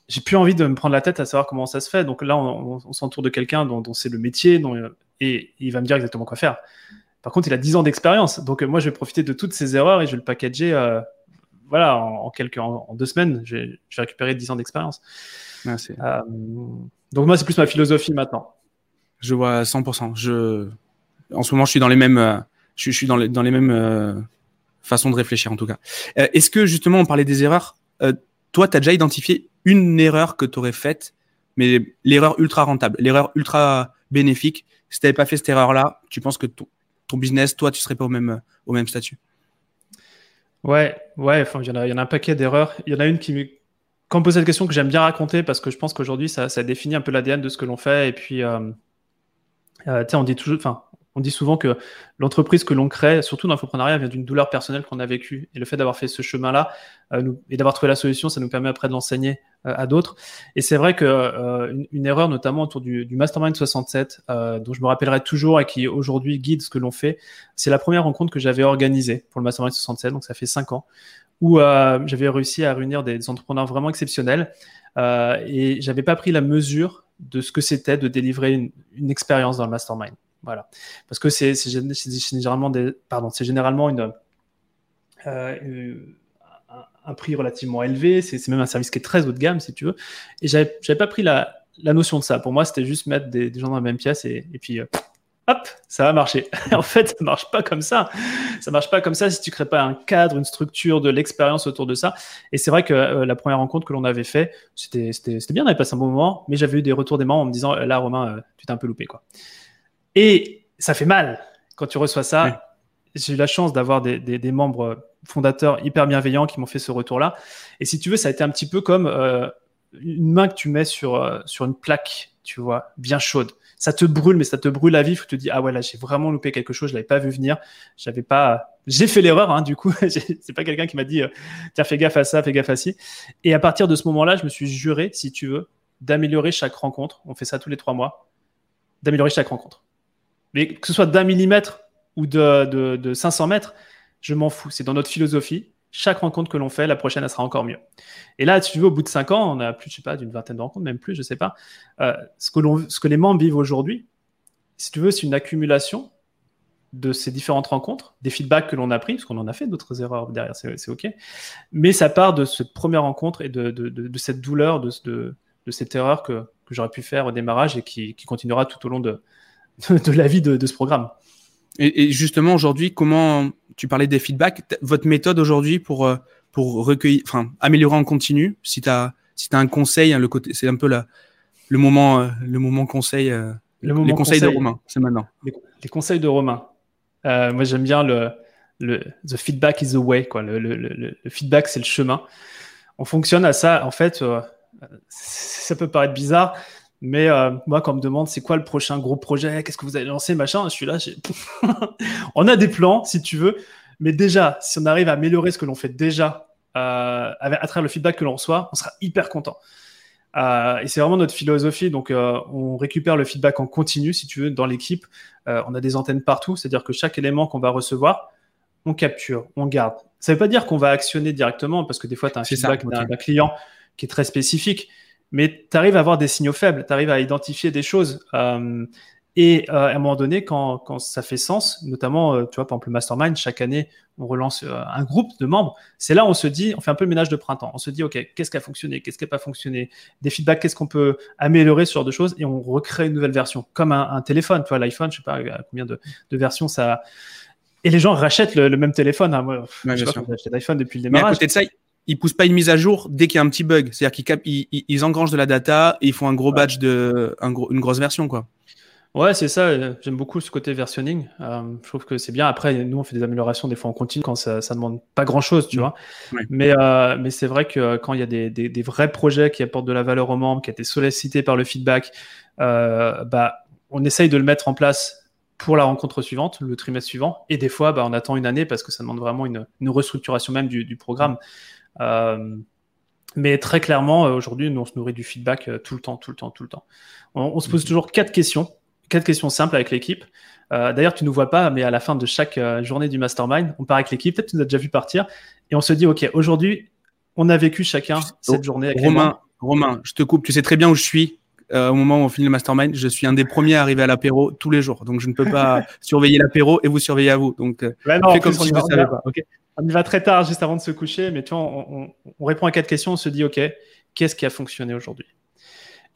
J'ai plus envie de me prendre la tête à savoir comment ça se fait. Donc là, on, s'entoure de quelqu'un dont, c'est le métier dont, et il va me dire exactement quoi faire. Par contre, il a 10 ans d'expérience. Donc moi, je vais profiter de toutes ces erreurs et je vais le packager voilà, en, quelques, en, deux semaines, j'ai récupéré 10 ans d'expérience. Euh, donc moi, c'est plus ma philosophie maintenant. Je vois 100%. Je, en ce moment, je suis dans les mêmes, euh, je, suis dans les, dans les mêmes euh, façons de réfléchir en tout cas. Est-ce que justement, on parlait des erreurs. Toi, tu as déjà identifié une erreur que tu aurais faite, mais l'erreur ultra rentable, l'erreur ultra bénéfique. Si tu n'avais pas fait cette erreur-là, tu penses que ton business, toi, tu serais pas au même, au même statut? Ouais, ouais, il y, en a, y en a un paquet d'erreurs. Il y en a une qui me. Quand on pose cette question que j'aime bien raconter parce que je pense qu'aujourd'hui ça, ça, définit un peu l'ADN de ce que l'on fait. Et puis, euh, euh, on dit toujours, enfin, on dit souvent que l'entreprise que l'on crée, surtout dans l'infoprenariat, vient d'une douleur personnelle qu'on a vécue. Et le fait d'avoir fait ce chemin-là euh, et d'avoir trouvé la solution, ça nous permet après de l'enseigner euh, à d'autres. Et c'est vrai que euh, erreur, notamment autour du, du Mastermind 67, dont je me rappellerai toujours et qui aujourd'hui guide ce que l'on fait, c'est la première rencontre que j'avais organisée pour le Mastermind 67, donc ça fait cinq ans, où j'avais réussi à réunir des, entrepreneurs vraiment exceptionnels. et j'avais pas pris la mesure de ce que c'était de délivrer une expérience dans le Mastermind. Voilà. Parce que c'est généralement, des, pardon, généralement une, euh, un, prix relativement élevé. C'est même un service qui est très haut de gamme, si tu veux. Et j'avais pas pris la, la, notion de ça. Pour moi, c'était juste mettre des, gens dans la même pièce et, puis. Euh, hop, ça va marcher. *laughs* en fait, ça marche pas comme ça. Ça marche pas comme ça si tu crées pas un cadre, une structure de l'expérience autour de ça. Et c'est vrai que euh, la première rencontre que l'on avait fait, c'était bien, on avait passé un bon moment, mais j'avais eu des retours des membres en me disant, là, Romain, tu t'es un peu loupé, quoi. Et ça fait mal quand tu reçois ça. J'ai eu la chance d'avoir des, des, membres fondateurs hyper bienveillants qui m'ont fait ce retour-là. Et si tu veux, ça a été un petit peu comme euh, une main que tu mets sur, euh, sur une plaque, tu vois, bien chaude. Ça te brûle, mais ça te brûle la vie. Tu te dis, ah ouais, là, j'ai vraiment loupé quelque chose, je l'avais pas vu venir. J'avais pas, j'ai fait l'erreur, hein, du coup. *laughs* c'est pas quelqu'un qui m'a dit, euh, tiens, fais gaffe à ça, fais gaffe à ci. Et à partir de ce moment-là, je me suis juré, si tu veux, d'améliorer chaque rencontre. On fait ça tous les trois mois. D'améliorer chaque rencontre. Mais que ce soit d'un millimètre ou de, de, 500 mètres, je m'en fous. C'est dans notre philosophie. Chaque rencontre que l'on fait, la prochaine, elle sera encore mieux. Et là, si tu veux, au bout de 5 ans, on a plus, je sais pas, d'une vingtaine de rencontres, même plus, je sais pas. Euh, ce, que les membres vivent aujourd'hui, si tu veux, c'est une accumulation de ces différentes rencontres, des feedbacks que l'on a pris, parce qu'on en a fait d'autres erreurs derrière, c'est OK. Mais ça part de cette première rencontre et de, de, de cette douleur, de, de, cette erreur que, j'aurais pu faire au démarrage et qui continuera tout au long de, *laughs* de la vie de, ce programme. Et, justement, aujourd'hui, comment tu parlais des feedbacks, votre méthode aujourd'hui pour, euh, pour recueillir, enfin, améliorer en continu, si tu as, si as un conseil, hein, le côté, c'est un peu la, le moment, euh, le moment conseil, euh, le les conseils de Romain, c'est maintenant. Les, conseils de Romain. moi, j'aime bien le, le the feedback is the way, quoi. Le, le, le feedback, c'est le chemin. On fonctionne à ça. En fait, ça peut paraître bizarre, mais euh, moi, quand on me demande c'est quoi le prochain gros projet, qu'est-ce que vous allez lancer, machin, je suis là. *laughs* on a des plans, si tu veux, mais déjà, si on arrive à améliorer ce que l'on fait déjà euh, à travers le feedback que l'on reçoit, on sera hyper content. Euh, et c'est vraiment notre philosophie. Donc, on récupère le feedback en continu, si tu veux, dans l'équipe. On a des antennes partout, c'est-à-dire que chaque élément qu'on va recevoir, on capture, on garde. Ça ne veut pas dire qu'on va actionner directement, parce que des fois, tu as un feedback d'un client qui est très spécifique mais tu arrives à avoir des signaux faibles, tu arrives à identifier des choses. Euh, et euh, à un moment donné, quand, quand ça fait sens, notamment, euh, tu vois, par exemple, le mastermind, chaque année, on relance un groupe de membres. C'est là où on se dit, on fait un peu le ménage de printemps. On se dit, OK, qu'est-ce qui a fonctionné, qu'est-ce qui n'a pas fonctionné, des feedbacks, qu'est-ce qu'on peut améliorer sur de choses, et on recrée une nouvelle version, comme un, téléphone. Tu vois, l'iPhone, je sais pas combien de, de versions ça. Et les gens rachètent le, même téléphone. Hein. Moi, je sais pas, j'ai acheté l'iPhone depuis le démarrage. Mais à côté de ça, ils poussent pas une mise à jour dès qu'il y a un petit bug. C'est-à-dire qu'ils ils, engrangent de la data et ils font un gros batch de un gros, une grosse version quoi. Ouais, c'est ça. J'aime beaucoup ce côté versionning. Euh, je trouve que c'est bien. Après, nous, on fait des améliorations des fois en continu quand ça, ça demande pas grand chose, tu mm. vois. Mais, euh, mais c'est vrai que quand il y a des, des, des, vrais projets qui apportent de la valeur aux membres, qui a été sollicité par le feedback, euh, bah, on essaye de le mettre en place pour la rencontre suivante, le trimestre suivant. Et des fois, bah, on attend une année parce que ça demande vraiment une, une restructuration même du, du programme. Euh, mais très clairement, aujourd'hui, nous, on se nourrit du feedback tout le temps, tout le temps, tout le temps. On, on se pose mm. toujours quatre questions quatre questions simples avec l'équipe. Euh, d'ailleurs, tu ne nous vois pas, mais à la fin de chaque euh, journée du mastermind, on part avec l'équipe. Peut-être que tu nous as déjà vu partir. Et on se dit, OK, aujourd'hui, on a vécu chacun cette journée avec Romain, Romain, je te coupe. Tu sais très bien où je suis. Euh, au moment où on finit le mastermind, je suis un des premiers à arriver à l'apéro tous les jours. Donc, je ne peux pas *laughs* surveiller l'apéro et vous surveiller à vous. Donc, fais comme si je ne savais pas. On y va très tard, juste avant de se coucher. Mais tu vois, on, on répond à quatre questions. On se dit, OK, qu'est-ce qui a fonctionné aujourd'hui?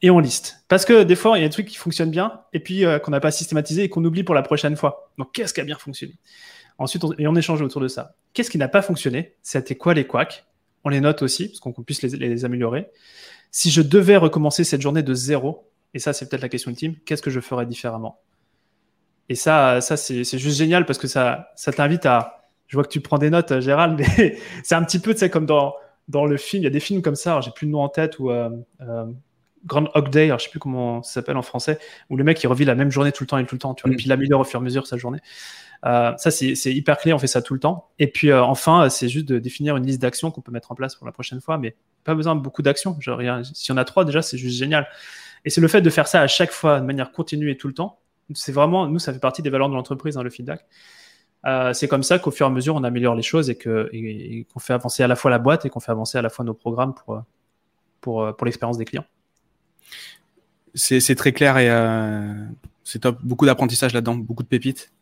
Et on liste. Parce que des fois, il y a des trucs qui fonctionnent bien et puis euh, qu'on n'a pas systématisé et qu'on oublie pour la prochaine fois. Donc, qu'est-ce qui a bien fonctionné? Ensuite, on, et on échange autour de ça. Qu'est-ce qui n'a pas fonctionné? C'était quoi les couacs? On les note aussi, parce qu'on puisse les, améliorer. Si je devais recommencer cette journée de zéro, et ça, c'est peut-être la question ultime, qu'est-ce que je ferais différemment? Et ça, ça c'est juste génial parce que ça, ça t'invite à. Je vois que tu prends des notes, Gérald, mais *laughs* c'est un petit peu, tu sais, comme dans, dans le film. Il y a des films comme ça, j'ai plus le nom en tête, où. Euh, euh, Grand Hog Day, alors je sais plus comment ça s'appelle en français, où le mec il revit la même journée tout le temps et tout le temps, tu vois, et mm. puis il améliore au fur et à mesure sa journée. Euh, ça c'est hyper clé, on fait ça tout le temps. Et puis euh, enfin, c'est juste de définir une liste d'actions qu'on peut mettre en place pour la prochaine fois, mais pas besoin de beaucoup d'actions. Si on a trois déjà, c'est juste génial. Et c'est le fait de faire ça à chaque fois de manière continue et tout le temps. C'est vraiment, nous, ça fait partie des valeurs de l'entreprise, hein, le feedback. Euh, c'est comme ça qu'au fur et à mesure, on améliore les choses et qu'on fait avancer à la fois la boîte et qu'on fait avancer à la fois nos programmes pour, pour, pour l'expérience des clients c'est très clair et euh, c'est top. Beaucoup d'apprentissage là-dedans, beaucoup de pépites.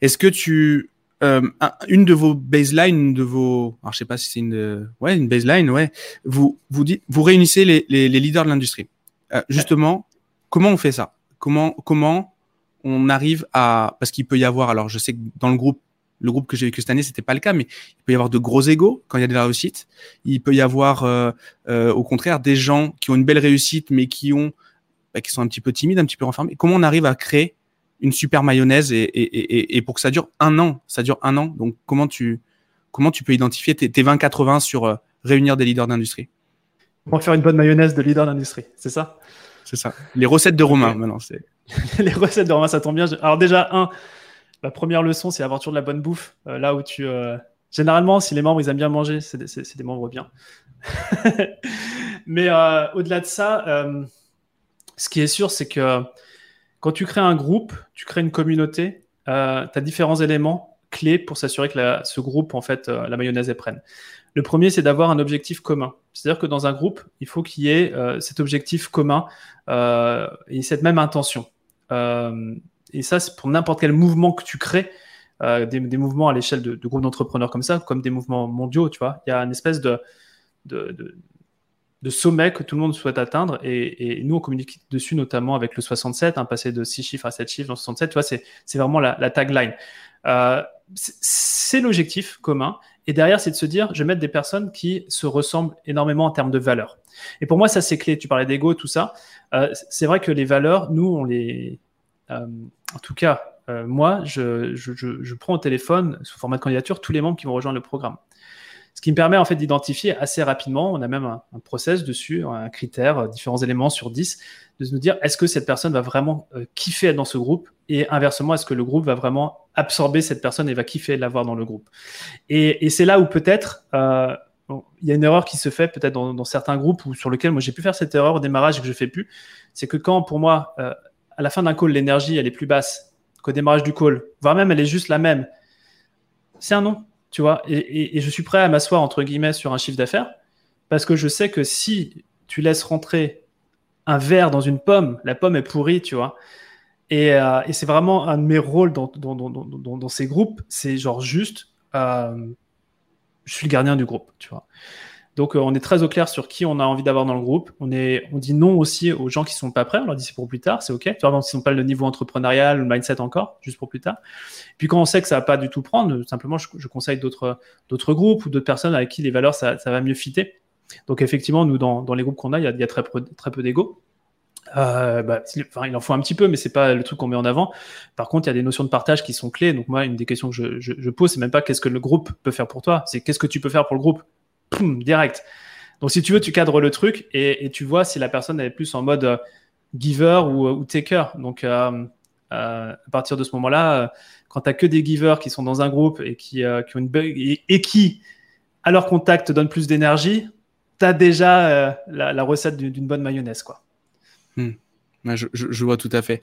Est-ce que tu euh, une de vos baselines, de vos, alors je sais pas si c'est une, ouais, une baseline, ouais. Vous vous vous réunissez les, les, les leaders de l'industrie. Euh, justement, comment on fait ça? Comment comment on arrive à parce qu'il peut y avoir, alors je sais que dans le groupe le groupe que j'ai vécu cette année, c'était pas le cas, mais il peut y avoir de gros égaux quand il y a de la réussite. Il peut y avoir, euh, euh, au contraire, des gens qui ont une belle réussite, mais qui ont bah, qui sont un petit peu timides, un petit peu renfermés. Comment on arrive à créer une super mayonnaise et, et, et, et, pour que ça dure un an, ça dure un an. Donc comment tu comment tu peux identifier tes, tes 20-80 sur euh, réunir des leaders d'industrie? Comment faire une bonne mayonnaise de leader d'industrie, c'est ça? C'est ça. Les recettes de Romain maintenant. C'est *laughs* les recettes de Romain, ça tombe bien. Alors déjà un, la première leçon, c'est toujours de la bonne bouffe. Euh, là où tu euh, généralement, si les membres ils aiment bien manger, c'est des, membres bien. *laughs* Mais au-delà de ça ce qui est sûr, c'est que quand tu crées un groupe, tu crées une communauté, euh, tu as différents éléments clés pour s'assurer que ce groupe, en fait, euh, la mayonnaise est prenne. Le premier, c'est d'avoir un objectif commun. C'est-à-dire que dans un groupe, il faut qu'il y ait euh, cet objectif commun et cette même intention. Et ça, c'est pour n'importe quel mouvement que tu crées, des, mouvements à l'échelle de, groupes d'entrepreneurs comme ça, comme des mouvements mondiaux, tu vois. Il y a une espèce de, sommet que tout le monde souhaite atteindre. Et, nous, on communique dessus notamment avec le 67, un passer de 6 chiffres à 7 chiffres dans 67. Tu vois, c'est, vraiment la, tagline. Euh, c'est l'objectif commun. Et derrière, c'est de se dire, je vais mettre des personnes qui se ressemblent énormément en termes de valeurs. Et pour moi, ça, c'est clé. Tu parlais d'ego, tout ça. Euh, c'est vrai que les valeurs, nous, on les... Euh, en tout cas, moi, je, prends au téléphone, sous format de candidature, tous les membres qui vont rejoindre le programme. Ce qui me permet en fait d'identifier assez rapidement, on a même un, process dessus, un critère, euh, différents éléments sur 10, de nous dire est-ce que cette personne va vraiment euh, kiffer être dans ce groupe? Et inversement, est-ce que le groupe va vraiment absorber cette personne et va kiffer l'avoir dans le groupe? Et, c'est là où peut-être euh, il y a une erreur qui se fait peut-être dans, certains groupes ou sur lequel moi j'ai pu faire cette erreur au démarrage et que je fais plus, c'est que quand pour moi à la fin d'un call l'énergie elle est plus basse qu'au démarrage du call, voire même elle est juste la même, c'est un non tu vois, et, je suis prêt à m'asseoir entre guillemets sur un chiffre d'affaires parce que je sais que si tu laisses rentrer un verre dans une pomme, la pomme est pourrie, tu vois. Et, euh, c'est vraiment un de mes rôles dans, ces groupes, c'est genre juste, euh, je suis le gardien du groupe, tu vois. Donc, on est très au clair sur qui on a envie d'avoir dans le groupe. On, dit non aussi aux gens qui sont pas prêts. On leur dit c'est pour plus tard, c'est OK. Tu vois, s'ils n'ont pas le niveau entrepreneurial, le mindset encore, juste pour plus tard. Puis quand on sait que ça va pas du tout prendre, simplement, je, conseille d'autres, groupes ou d'autres personnes avec qui les valeurs, ça, va mieux fitter. Donc, effectivement, nous, dans, les groupes qu'on a, il y a, très, peu d'ego. Euh, bah, il en faut un petit peu, mais c'est pas le truc qu'on met en avant. Par contre, il y a des notions de partage qui sont clés. Donc moi, une des questions que je, je, je pose, c'est même pas qu'est-ce que le groupe peut faire pour toi, c'est qu'est-ce que tu peux faire pour le groupe. Poum, direct. Donc si tu veux, tu cadres le truc et, et, tu vois si la personne est plus en mode euh, giver ou, ou taker. Donc euh, euh, à partir de ce moment-là, quand tu as que des givers qui sont dans un groupe et qui, qui ont une et, et, qui, à leur contact, te donnent plus d'énergie, tu as déjà la, la recette d'une bonne mayonnaise, quoi. Hmm. Je, je, vois tout à fait.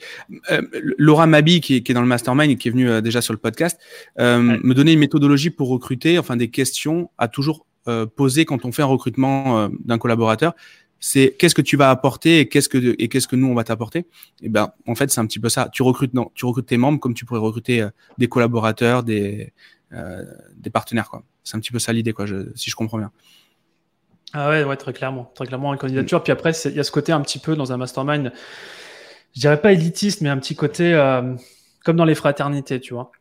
Euh, Laura Mabi, qui, qui, est dans le mastermind et qui est venue euh, déjà sur le podcast, euh, me donnait une méthodologie pour recruter, enfin des questions à toujours euh, poser quand on fait un recrutement euh, d'un collaborateur. C'est qu'est-ce que tu vas apporter et qu'est-ce que et qu'est-ce que nous on va t'apporter? Et eh ben en fait c'est un petit peu ça. Tu recrutes non, tu recrutes tes membres comme tu pourrais recruter des collaborateurs, des des partenaires quoi. C'est un petit peu ça l'idée quoi, je, si je comprends bien. Ah ouais, ouais, très clairement, très clairement une candidature. Puis après, il y a ce côté un petit peu dans un mastermind, je dirais pas élitiste, mais un petit côté euh, comme dans les fraternités, tu vois.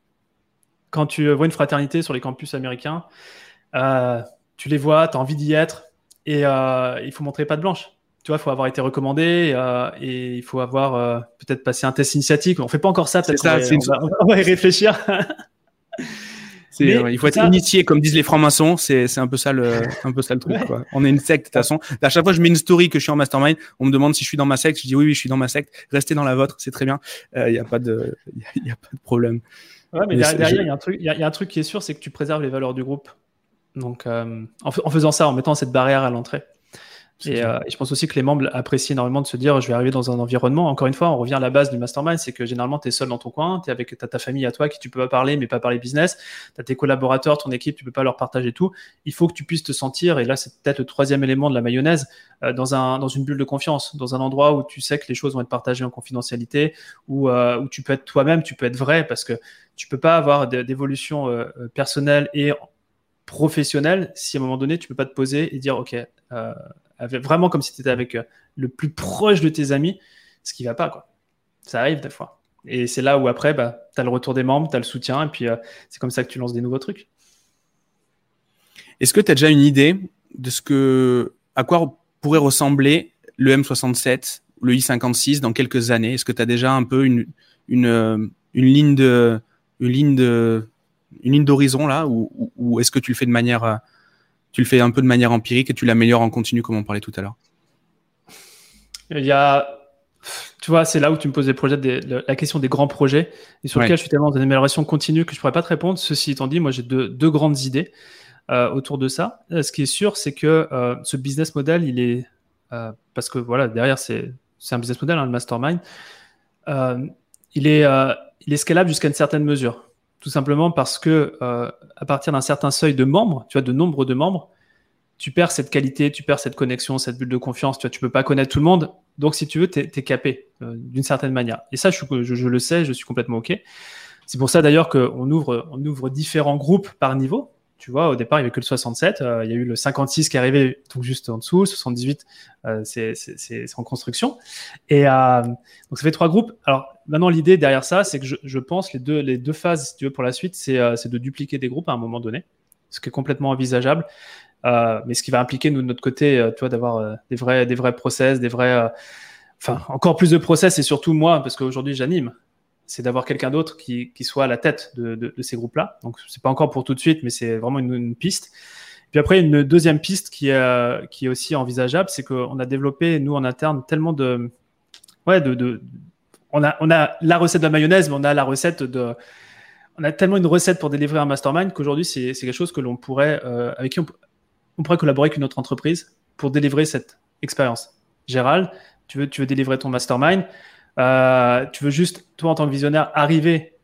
Quand tu vois une fraternité sur les campus américains, euh, tu les vois, tu as envie d'y être, et euh, il faut montrer pas de blanche. Tu vois, il faut avoir été recommandé euh, et il faut avoir euh, peut-être passé un test initiatique. On fait pas encore ça, peut-être. On, va, on va y réfléchir. *laughs* il faut être initié, comme disent les francs-maçons. C'est un peu ça le, un peu ça le truc. Quoi. On est une secte de toute façon. À chaque fois, je mets une story que je suis en mastermind. On me demande si je suis dans ma secte. Je dis oui, oui, je suis dans ma secte. Restez dans la vôtre, c'est très bien. Il euh, n'y a pas de, il y a pas de problème. Ouais, mais, derrière, il y, y, a un truc qui est sûr, c'est que tu préserves les valeurs du groupe. Donc, euh, en, en, faisant ça, en mettant cette barrière à l'entrée. Et, euh, et, je pense aussi que les membres apprécient énormément de se dire je vais arriver dans un environnement. Encore une fois, on revient à la base du mastermind c'est que généralement, tu es seul dans ton coin, tu avec as ta famille à toi qui tu peux pas parler, mais pas parler business. Tu as tes collaborateurs, ton équipe, tu peux pas leur partager tout. Il faut que tu puisses te sentir, et là, c'est peut-être le troisième élément de la mayonnaise, euh, dans, un, dans une bulle de confiance, dans un endroit où tu sais que les choses vont être partagées en confidentialité, où, euh, où tu peux être toi-même, tu peux être vrai, parce que tu peux pas avoir d'évolution euh, personnelle et professionnelle si à un moment donné, tu peux pas te poser et dire, OK, euh, vraiment comme si tu étais avec euh, le plus proche de tes amis, ce qui va pas, quoi. Ça arrive des fois. Et c'est là où après, bah, tu as le retour des membres, tu as le soutien, et puis euh, c'est comme ça que tu lances des nouveaux trucs. Est-ce que tu as déjà une idée de ce que, à quoi pourrait ressembler le M67, le I56 dans quelques années? Est-ce que tu as déjà un peu une, une, une ligne de, une ligne de, une ligne d'horizon là, ou, ou, ou est-ce que tu le fais de manière tu le fais un peu de manière empirique et tu l'améliores en continu, comme on parlait tout à l'heure? Il y a, tu vois, c'est là où tu me poses des projets, des, la question des grands projets, et sur ouais. lequel je suis tellement dans une amélioration continue que je pourrais pas te répondre. Ceci étant dit, moi j'ai deux, deux, grandes idées euh, autour de ça. Euh, ce qui est sûr, c'est que euh, ce business model, il est euh, parce que voilà, derrière c'est c'est un business model, hein, le mastermind. Euh, il est il est scalable jusqu'à une certaine mesure. Tout simplement parce que euh, à partir d'un certain seuil de membres, tu vois, de nombre de membres, tu perds cette qualité, tu perds cette connexion, cette bulle de confiance. Tu vois, tu peux pas connaître tout le monde. Donc, si tu veux, tu es, capé euh, d'une certaine manière. Et ça, je, le sais, je suis complètement OK. C'est pour ça d'ailleurs qu'on ouvre, on ouvre différents groupes par niveau. Tu vois, au départ, il n'y avait que le 67. Euh, il y a eu le 56 qui est arrivé donc juste en dessous. Le 78, euh, c'est en construction. Et euh, donc, ça fait trois groupes. Alors, maintenant, l'idée derrière ça, c'est que je, je, pense les deux, les deux phases, si tu veux, pour la suite, c'est de dupliquer des groupes à un moment donné, ce qui est complètement envisageable. Mais ce qui va impliquer, nous, de notre côté, tu vois, d'avoir des, vrais, des vrais process, des vrais. Enfin, encore plus de process et surtout moi, parce qu'aujourd'hui, j'anime c'est d'avoir quelqu'un d'autre qui, qui, soit à la tête de, de, ces groupes-là. Donc, c'est pas encore pour tout de suite, mais c'est vraiment une, piste. Puis après, une deuxième piste qui est, qui est aussi envisageable, c'est qu'on a développé, nous, en interne, tellement de. Ouais, de. on, a, on a la recette de la mayonnaise, mais on a la recette de. On a tellement une recette pour délivrer un mastermind qu'aujourd'hui, c'est quelque chose que l'on pourrait. Euh, avec qui on, on, pourrait collaborer avec une autre entreprise pour délivrer cette expérience. Gérald, tu veux, tu veux délivrer ton mastermind euh, tu veux juste, toi, en tant que visionnaire, arriver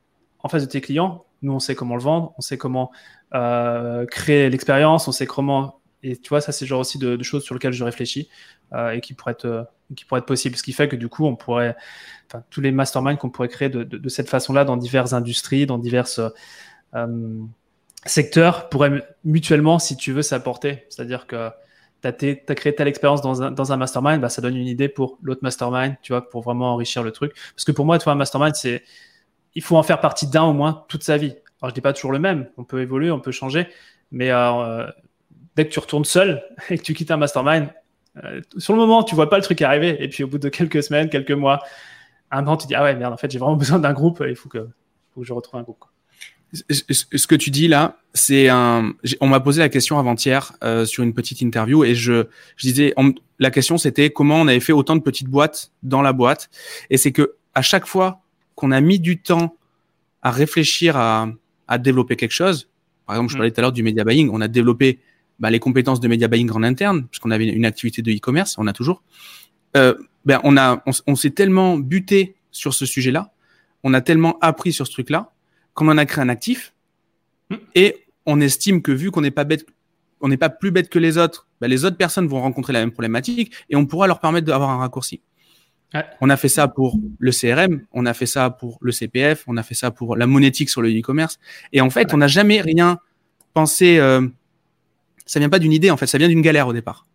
en face de tes clients. Nous, on sait comment le vendre, on sait comment euh, créer l'expérience, on sait comment. Et tu vois, ça, c'est genre aussi de, choses sur lesquelles je réfléchis euh, et qui pourraient être, qui pourraient être possibles. Ce qui fait que du coup, on pourrait, enfin, tous les masterminds qu'on pourrait créer de, de, de cette façon-là dans diverses industries, dans diverses euh, secteurs, pourraient mutuellement, si tu veux, s'apporter. C'est-à-dire que tu as, créé telle expérience dans un, mastermind, bah, ça donne une idée pour l'autre mastermind, tu vois, pour vraiment enrichir le truc. Parce que pour moi, un mastermind, c'est, il faut en faire partie d'un au moins toute sa vie. Alors, je dis pas toujours le même, on peut évoluer, on peut changer, mais euh, dès que tu retournes seul *laughs* et que tu quittes un mastermind, euh, sur le moment, tu vois pas le truc arriver, et puis au bout de quelques semaines, quelques mois, un an, tu dis ah ouais merde, en fait, j'ai vraiment *laughs* besoin d'un groupe, il faut que, je retrouve un groupe. Ce que tu dis là, c'est un. On m'a posé la question avant-hier euh, sur une petite interview et je, je disais, la question c'était comment on avait fait autant de petites boîtes dans la boîte. Et c'est que à chaque fois qu'on a mis du temps à réfléchir à, à développer quelque chose, par exemple, je mm. parlais tout à l'heure du media buying, on a développé bah, les compétences de media buying en interne puisqu'on avait une activité de e-commerce, on a toujours. Euh, ben on a, on, on s'est tellement buté sur ce sujet-là, on a tellement appris sur ce truc-là qu'on en a créé un actif hmm. et on estime que vu qu'on n'est pas bête, on n'est pas plus bête que les autres, bah, les autres personnes vont rencontrer la même problématique et on pourra leur permettre d'avoir un raccourci. On a fait ça pour le CRM, on a fait ça pour le CPF, on a fait ça pour la monétique sur le e-commerce. Et en fait, on n'a jamais rien pensé. Euh, ça vient pas d'une idée, en fait, ça vient d'une galère au départ.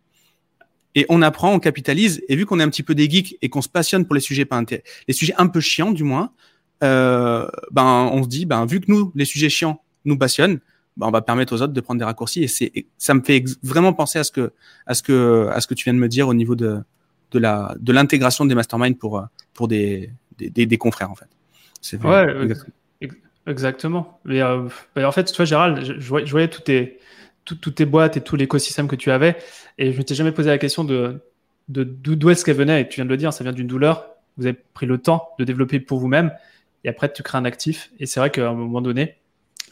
Et on apprend, on capitalise. Et vu qu'on est un petit peu des geeks et qu'on se passionne pour les sujets pas les sujets un peu chiants du moins, ben on se dit, ben vu que nous, les sujets chiants nous passionnent, ben, on va permettre aux autres de prendre des raccourcis. Et c'est, ça me fait vraiment penser à ce que, à ce que, à ce que tu viens de me dire au niveau de, de la, de l'intégration des masterminds pour, pour des, des, des, confrères en fait. C'est ouais, exactement. Mais, euh, en fait, toi, Gérald, je, je voyais, toutes tes, toutes, tes boîtes et tout l'écosystème que tu avais, et je ne t'ai jamais posé la question de, de d'où est-ce qu'elle venait. Et tu viens de le dire, ça vient d'une douleur. Vous avez pris le temps de développer pour vous-même et après tu crées un actif. Et c'est vrai qu'à un moment donné,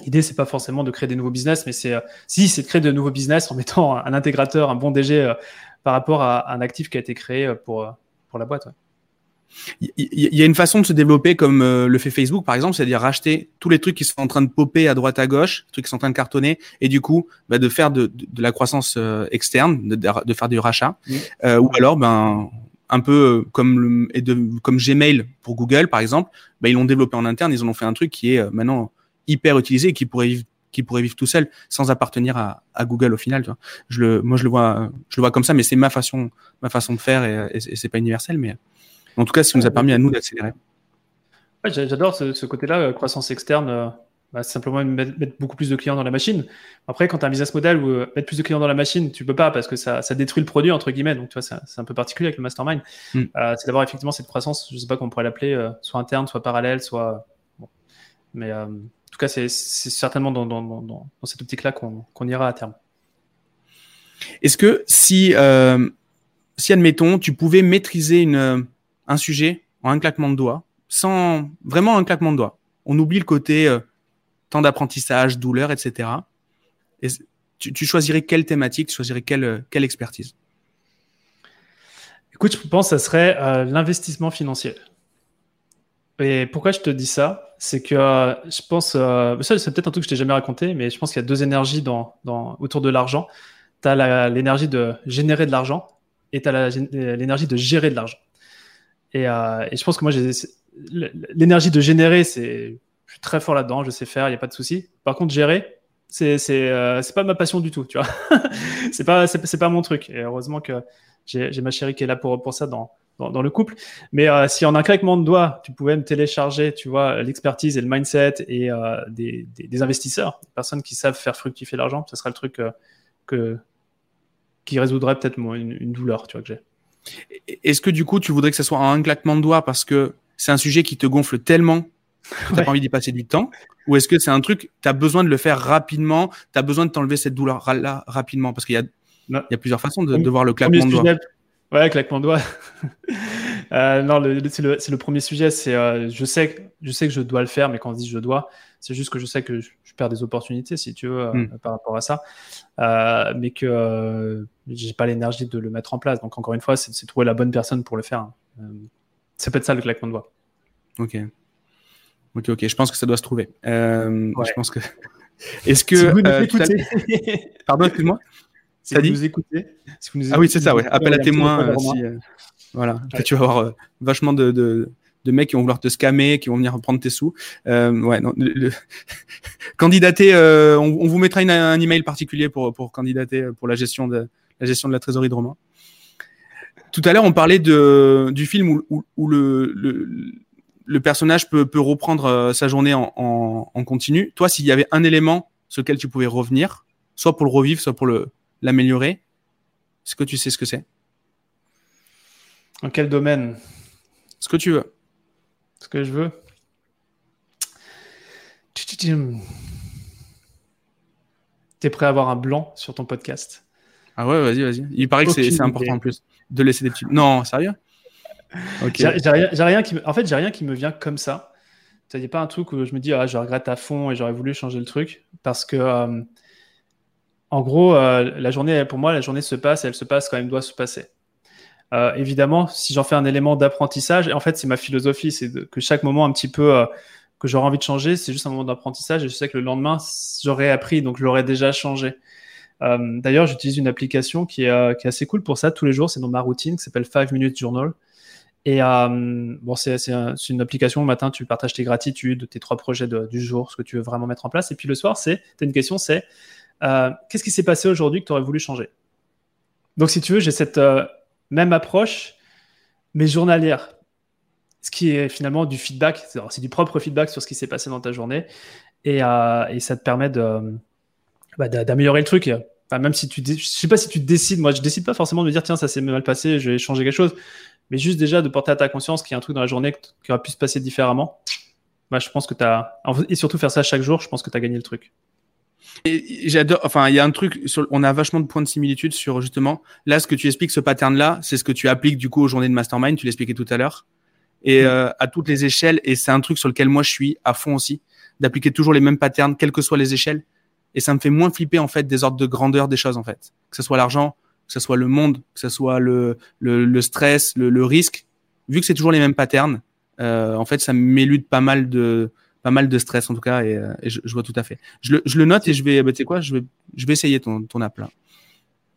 l'idée c'est pas forcément de créer des nouveaux business, mais c'est euh, si c'est de créer de nouveaux business en mettant un intégrateur, un bon DG euh, par rapport à un actif qui a été créé euh, pour pour la boîte. Il y a une façon de se développer comme le fait Facebook par exemple, c'est-à-dire racheter tous les trucs qui sont en train de popper à droite à gauche, trucs qui sont en train de cartonner, et du coup bah, de faire de, de, la croissance externe, de, de, faire du rachat, ou alors ben un peu euh, comme, et de, comme Gmail pour Google, par exemple, bah, ils l'ont développé en interne, ils en ont fait un truc qui est euh, maintenant hyper utilisé et qui pourrait vivre, qui pourrait vivre tout seul sans appartenir à, à Google au final. Tu vois. Je le, moi, je le vois, je le vois comme ça, mais c'est ma façon, ma façon de faire et, et, c'est pas universel, mais en tout cas, ça nous a permis à nous d'accélérer. Ouais, J'adore ce, ce côté-là, euh, croissance externe. Bah, simplement mettre, beaucoup plus de clients dans la machine. Après, quand tu as un business model où euh, mettre plus de clients dans la machine, tu peux pas parce que ça, ça détruit le produit, entre guillemets. Donc, tu vois, c'est un peu particulier avec le mastermind. Hmm. Euh, c'est d'avoir effectivement cette croissance, je sais pas comment on pourrait l'appeler, euh, soit interne, soit parallèle, soit. Bon. Mais en tout cas, c'est certainement dans, dans, dans, dans, cette optique-là qu'on ira à terme. Est-ce que si, si, admettons, tu pouvais maîtriser une, un sujet en un claquement de doigts, sans vraiment un claquement de doigts, on oublie le côté temps d'apprentissage, douleur, etc. Et tu, choisirais quelle thématique, tu choisirais quelle, quelle expertise? Écoute, je pense que ça serait euh, l'investissement financier. Et pourquoi je te dis ça? C'est que euh, je pense, euh, ça c'est peut-être un truc que je t'ai jamais raconté, mais je pense qu'il y a deux énergies dans, dans autour de l'argent. Tu as l'énergie de générer de l'argent et tu as l'énergie de gérer de l'argent. Et, et, je pense que moi, l'énergie de générer, c'est très fort là-dedans, je sais faire, il n'y a pas de souci. Par contre, gérer, c'est c'est euh, pas ma passion du tout, tu vois. *laughs* c'est pas c'est pas mon truc. Et heureusement que j'ai ma chérie qui est là pour pour ça dans dans, le couple. Mais euh, si en un claquement de doigts, tu pouvais me télécharger, tu vois, l'expertise et le mindset et euh, des, des, investisseurs, des personnes qui savent faire fructifier l'argent, ce serait le truc que qui résoudrait peut-être une, une, douleur, tu vois, que j'ai. Est-ce que du coup, tu voudrais que ce soit en un claquement de doigts parce que c'est un sujet qui te gonfle tellement tu pas envie d'y passer du temps Ou est-ce que c'est un truc, tu as besoin de le faire rapidement, tu as besoin de t'enlever cette douleur-là rapidement Parce qu'il y a, il y a plusieurs façons de, de voir le claquement de doigts. Ouais, claquement de doigts. *laughs* euh, non, c'est le, le, premier sujet. C'est, euh, je sais, je sais que je dois le faire, mais quand on dit je dois, c'est juste que je sais que je, perds des opportunités, si tu veux, euh, hmm. par rapport à ça, mais que j'ai pas l'énergie de le mettre en place. Donc encore une fois, c'est, trouver la bonne personne pour le faire. Hein. ça peut être ça le claquement de doigts. Ok. Ok, ok. Je pense que ça doit se trouver. Euh, Je pense que. *laughs* Est-ce que. Si vous nous euh, écoutez. Pardon, excuse-moi. *laughs* Si vous nous écoutez. Si vous nous écoutez, ah oui, c'est ça, ouais. Appel à témoins. Euh, si, euh, voilà. Ouais. Tu vas avoir euh, vachement de, de, de, mecs qui vont vouloir te scammer, qui vont venir prendre tes sous. ouais, non. Le... *laughs* candidater, on, on, vous mettra une, un email particulier pour, pour candidater pour la gestion de la gestion de la trésorerie de Romain. Tout à l'heure, on parlait de, du film où, le, le, personnage peut, peut reprendre euh, sa journée en, en, continu. Toi, s'il y avait un élément sur lequel tu pouvais revenir, soit pour le revivre, soit pour l'améliorer, est-ce que tu sais ce que c'est? En quel domaine? Ce que tu veux. Ce que je veux? T'es prêt à avoir un blanc sur ton podcast? Ah ouais, vas-y, vas-y. Il paraît que c'est important en plus de laisser des petits. Non, sérieux? J'ai rien, qui En fait, j'ai rien qui me vient comme ça. Il n'y a pas un truc où je me dis, ah, je regrette à fond et j'aurais voulu changer le truc. Parce que, euh, en gros, euh, la journée, pour moi, la journée se passe et elle se passe quand elle doit se passer. Euh, évidemment, si j'en fais un élément d'apprentissage, et en fait, c'est ma philosophie, c'est que chaque moment un petit peu que j'aurai envie de changer, c'est juste un moment d'apprentissage, et je sais que le lendemain, j'aurais appris, donc je l'aurais déjà changé. D'ailleurs, j'utilise une application qui est, qui est, assez cool pour ça. Tous les jours, c'est dans ma routine, qui s'appelle 5 Minutes Journal. Et bon, c'est une application. Le matin, tu partages tes gratitudes, tes trois projets du jour, ce que tu veux vraiment mettre en place. Et puis le soir, c'est, as une question, c'est qu'est-ce qui s'est passé aujourd'hui que tu aurais voulu changer? Donc, si tu veux, j'ai cette même approche, mais journalière. Ce qui est finalement du feedback, c'est du propre feedback sur ce qui s'est passé dans ta journée. Et, euh, ça te permet bah, d'améliorer le truc. même si tu, je sais pas si tu décides, moi je décide pas forcément de me dire tiens ça s'est mal passé, je vais changer quelque chose, mais juste déjà de porter à ta conscience qu'il y a un truc dans la journée qui aurait pu se passer différemment. Bah, je pense que tu as, et surtout faire ça chaque jour, je pense que tu as gagné le truc. Et j'adore. Enfin, il y a un truc. Sur, on a vachement de points de similitude sur justement. Là, ce que tu expliques, ce pattern-là, c'est ce que tu appliques du coup aux journées de mastermind. Tu l'expliquais tout à l'heure. Et mm. euh, à toutes les échelles. Et c'est un truc sur lequel moi je suis à fond aussi, d'appliquer toujours les mêmes patterns, quelles que soient les échelles. Et ça me fait moins flipper en fait des ordres de grandeur des choses en fait. Que ce soit l'argent, que ce soit le monde, que ce soit le, le, le stress, le, le, risque. Vu que c'est toujours les mêmes patterns, euh, en fait, ça m'élude pas mal de pas mal de stress en tout cas, et, euh, je, vois tout à fait. Je le, je le note et je vais, bah, tu sais quoi, je vais, je vais essayer ton, ton app là.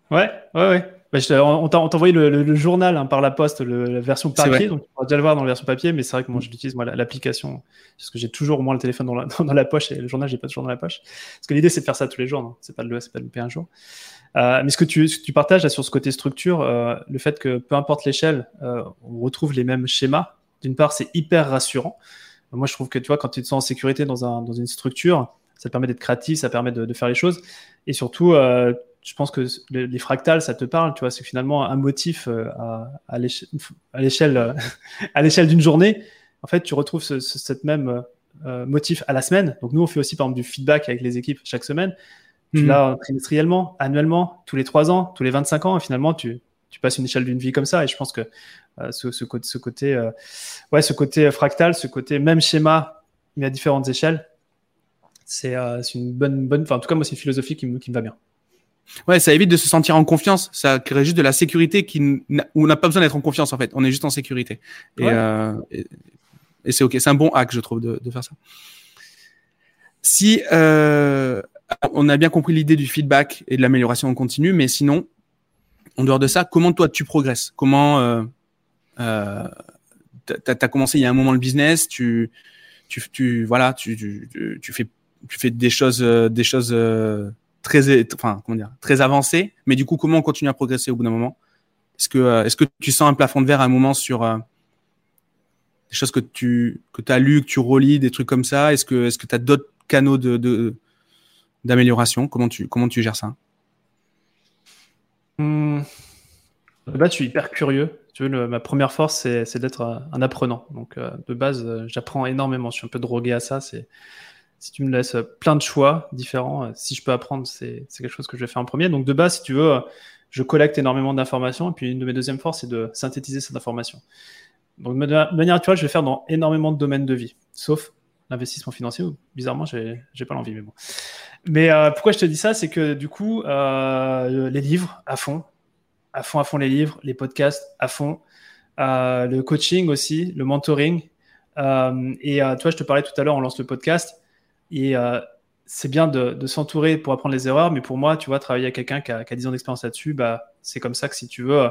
Ouais, ouais, ouais. Bah, on t'a envoyé le, le, journal hein, par la poste, la version papier, donc on va déjà le voir dans la version papier, mais c'est vrai que moi je l'utilise moi l'application parce que j'ai toujours au moins le téléphone dans la, *laughs* dans la poche et le journal j'ai pas toujours dans la poche. Parce que l'idée c'est de faire ça tous les jours, c'est pas de le, pas de louper un jour. Euh, mais ce que tu, partages sur ce côté structure, euh, le fait que peu importe l'échelle, euh, on retrouve les mêmes schémas. D'une part, c'est hyper rassurant. Moi, je trouve que tu vois, quand tu te sens en sécurité dans, un, dans une structure, ça te permet d'être créatif, ça permet de, faire les choses. Et surtout, je pense que les, fractals, ça te parle. Tu vois, c'est finalement un motif *laughs* à, l'échelle d'une journée. En fait, tu retrouves ce, ce cette même motif à la semaine. Donc nous, on fait aussi par exemple du feedback avec les équipes chaque semaine. Tu mmh. l'as trimestriellement, annuellement, tous les trois ans, tous les 25 ans. Et finalement, tu, tu passes une échelle d'une vie comme ça. Et je pense que euh, ce, ce, ce, côté, euh, ouais, ce côté fractal, ce côté même schéma, mais à différentes échelles, c'est euh, une bonne, bonne. Enfin, en tout cas, moi, c'est une philosophie qui me, qui me va bien. Ouais, ça évite de se sentir en confiance. Ça crée juste de la sécurité qui où on n'a pas besoin d'être en confiance en fait. On est juste en sécurité. Et, ouais. euh, et, et c'est ok. C'est un bon hack, je trouve, de, de faire ça. Si euh, on a bien compris l'idée du feedback et de l'amélioration en continu, mais sinon, en dehors de ça, comment toi tu progresses? Comment euh, euh, tu as, commencé il y a un moment le business, tu, tu, voilà, tu, tu, fais, tu fais des choses, euh, des choses euh, très, enfin, comment dire, très avancées. Mais du coup, comment on continue à progresser au bout d'un moment? Est-ce que, est-ce que tu sens un plafond de verre à un moment sur des choses que tu que as lu, que tu relis, des trucs comme ça? Est-ce que est-ce que tu as d'autres canaux de d'amélioration Comment tu comment tu gères ça? Mmh. Là, je suis hyper curieux ma première force, c'est d'être un apprenant. Donc, euh, de base, euh, j'apprends énormément. Je suis un peu drogué à ça. Si tu me laisses plein de choix différents, euh, si je peux apprendre, c'est quelque chose que je vais faire en premier. Donc, de base, si tu veux, je collecte énormément d'informations. Et puis, une de mes deuxièmes forces, c'est de synthétiser cette information. Donc, de manière naturelle, je vais faire dans énormément de domaines de vie, sauf l'investissement financier, où bizarrement, j'ai pas l'envie, mais bon. Mais pourquoi je te dis ça, c'est que du coup, les livres à fond, à fond, à fond les livres, les podcasts à fond, euh, le coaching aussi, le mentoring. Euh, et euh, toi, je te parlais tout à l'heure, on lance le podcast et c'est bien de, s'entourer pour apprendre les erreurs, mais pour moi, tu vois, travailler avec quelqu'un qui a, qui a 10 ans d'expérience là-dessus, bah, c'est comme ça que si tu veux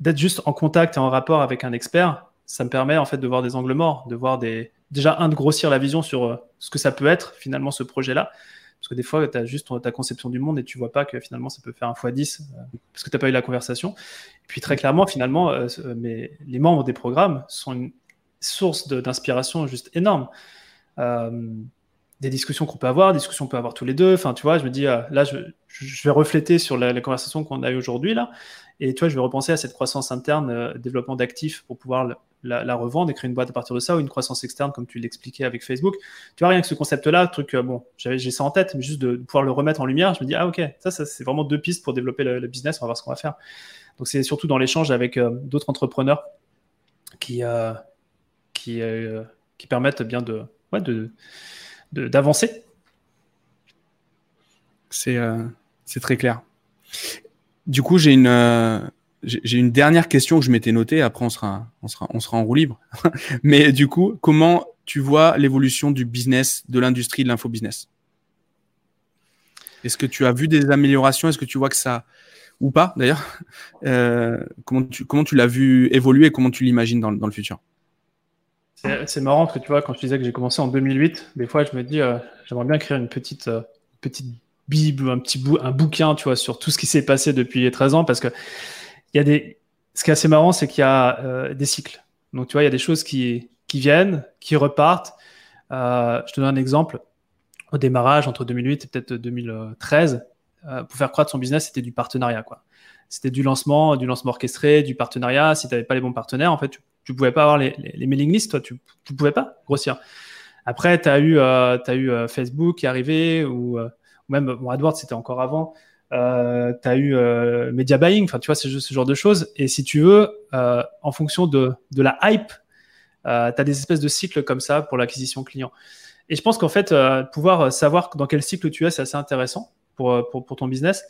d'être juste en contact et en rapport avec un expert, ça me permet en fait de voir des angles morts, de voir déjà un de grossir la vision sur ce que ça peut être finalement ce projet-là, Parce que des fois, tu as juste ta conception du monde et tu vois pas que finalement ça peut faire un x 10 parce que tu n'as pas eu la conversation. Et puis très clairement, finalement, mais les membres des programmes sont une source d'inspiration juste énorme des discussions qu'on peut avoir, des discussions qu'on peut avoir tous les deux. Enfin, tu vois, je me dis, euh, là, je, vais refléter sur la, conversation qu'on a eue aujourd'hui, là. Et tu vois, je vais repenser à cette croissance interne, euh, développement d'actifs pour pouvoir la, revendre et créer une boîte à partir de ça, ou une croissance externe, comme tu l'expliquais avec Facebook. Tu vois, rien que ce concept-là, truc, euh, bon, j'ai ça en tête, mais juste de, pouvoir le remettre en lumière, je me dis, ah, ok, ça, c'est vraiment deux pistes pour développer le, business, on va voir ce qu'on va faire. Donc, c'est surtout dans l'échange avec d'autres entrepreneurs qui, qui, permettent bien de, ouais, de d'avancer. Euh, c'est très clair. Du coup, j'ai une, euh, j'ai une dernière question que je m'étais notée. Après, on sera, on, sera, on sera en roue libre. *laughs* Mais du coup, comment tu vois l'évolution du business, de l'industrie de l'infobusiness Est-ce que tu as vu des améliorations? Est-ce que tu vois que ça. Ou pas, d'ailleurs? Euh, comment, tu, comment tu l'as vu évoluer et comment tu l'imagines dans, dans le futur? C'est marrant parce que tu vois, quand je disais que j'ai commencé en 2008, des fois je me dis, euh, j'aimerais bien écrire une petite, euh, petite bible, un petit un bouquin, tu vois, sur tout ce qui s'est passé depuis les 13 ans parce que ce qui est assez marrant, c'est qu'il y a euh, des cycles. Donc tu vois, il y a des choses qui, viennent, qui repartent. je te donne un exemple. Au démarrage, entre 2008 et peut-être 2013, pour faire croître son business, c'était du partenariat. C'était du lancement, du lancement orchestré, du partenariat. Si tu n'avais pas les bons partenaires, en fait, tu tu pouvais pas avoir les, mailing lists, toi, tu, tu pouvais pas grossir. Après, tu as eu, euh, euh, Facebook qui est arrivé, ou, euh, même bon, AdWords, c'était encore avant. Euh, tu as eu euh, Media Buying, enfin, tu vois, ce, ce, genre de choses. Et si tu veux, en fonction de, de la hype, tu as des espèces de cycles comme ça pour l'acquisition client. Et je pense qu'en fait, pouvoir savoir dans quel cycle tu es, c'est assez intéressant pour, pour, ton business.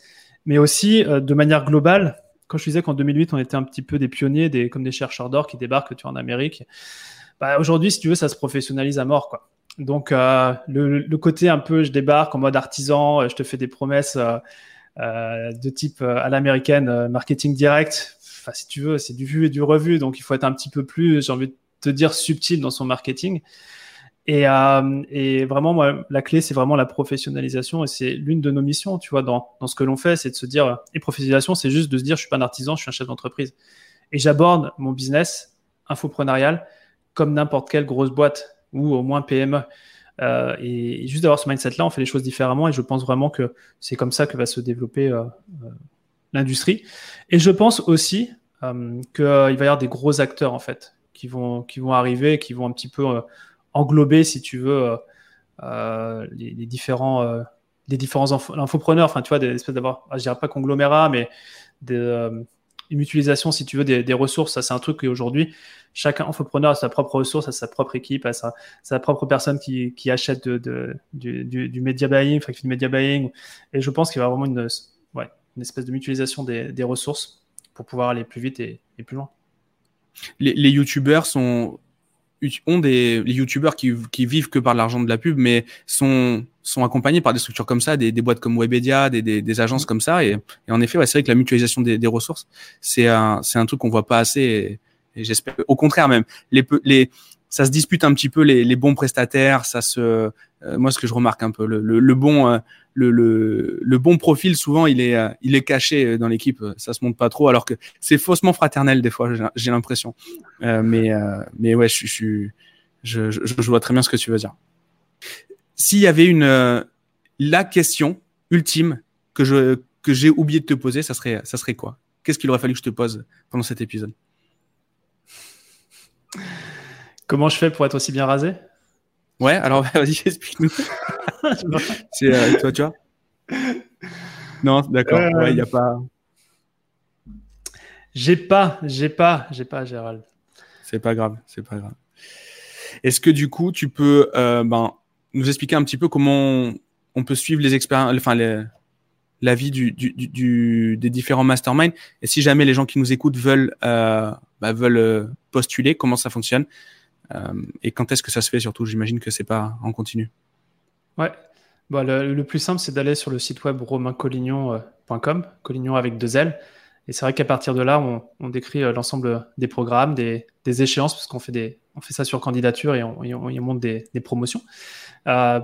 Mais aussi, de manière globale, quand je disais qu'en 2008, on était un petit peu des pionniers, des, comme des chercheurs d'or qui débarquent tu en Amérique, bah, aujourd'hui, si tu veux, ça se professionnalise à mort. Quoi. Donc, euh, le, côté un peu, je débarque en mode artisan, euh, je te fais des promesses euh, euh de type à l'américaine, marketing direct. Enfin, si tu veux, c'est du vu et du revu. Donc, il faut être un petit peu plus, j'ai envie de te dire, subtil dans son marketing. Et, euh, et, vraiment, moi, la clé, c'est vraiment la professionnalisation. Et c'est l'une de nos missions, tu vois, dans, dans ce que l'on fait, c'est de se dire, et professionnalisation, c'est juste de se dire, je suis pas un artisan, je suis un chef d'entreprise. Et j'aborde mon business infoprenarial comme n'importe quelle grosse boîte ou au moins PME. Euh, et, juste d'avoir ce mindset-là, on fait les choses différemment. Et je pense vraiment que c'est comme ça que va se développer euh, euh l'industrie. Et je pense aussi qu'il va y avoir des gros acteurs, en fait, qui vont, qui vont arriver, qui vont un petit peu englober, si tu veux, les, différents, les différents infopreneurs, enfin, tu vois, des espèces d'avoir, je dirais pas conglomérat, mais une utilisation, si tu veux, des, ressources. Ça, c'est un truc qu'aujourd'hui, chaque infopreneur a sa propre ressource, a sa propre équipe, a sa, propre personne qui, achète du, media buying, qui fait du media buying. Et je pense qu'il y a vraiment une, espèce de mutualisation des, ressources pour pouvoir aller plus vite et, et plus loin. Les, les youtubeurs sont ont des les qui, qui vivent que par l'argent de la pub, mais sont sont accompagnés par des structures comme ça, des, des boîtes comme Webedia, des, des, agences comme ça. Et, et en effet, c'est vrai que la mutualisation des, des ressources, c'est un c'est un truc qu'on voit pas assez. J'espère, au contraire même, les les ça se dispute un petit peu les, les bons prestataires. Ça se, euh, moi ce que je remarque un peu, le, le, le bon euh, le, le, bon profil souvent il est euh, il est caché dans l'équipe. Ça se montre pas trop, alors que c'est faussement fraternel des fois. J'ai l'impression. mais mais ouais, je, je, je, je vois très bien ce que tu veux dire. S'il y avait une la question ultime que je que j'ai oublié de te poser, ça serait ça serait quoi? Qu'est-ce qu'il aurait fallu que je te pose pendant cet épisode? Comment je fais pour être aussi bien rasé? Ouais, alors *laughs* vas-y, explique-nous. *laughs* c'est euh, toi, tu vois? Non, d'accord. Il ouais, n'y a pas. J'ai pas, j'ai pas, j'ai pas, Gérald. C'est pas grave, c'est pas grave. Est-ce que du coup, tu peux euh, ben, nous expliquer un petit peu comment on peut suivre les expériences, enfin les, la vie du, du, du, des différents masterminds? Et si jamais les gens qui nous écoutent veulent, euh, bah, veulent euh, postuler, comment ça fonctionne? euh, et quand est-ce que ça se fait surtout? J'imagine que c'est pas en continu. Ouais. Bon, le, plus simple, c'est d'aller sur le site web romaincollignon.com, Collignon avec deux L. Et c'est vrai qu'à partir de là, on, décrit euh, l'ensemble des programmes, des, échéances, parce qu'on fait ça sur candidature et on, on, monte des, promotions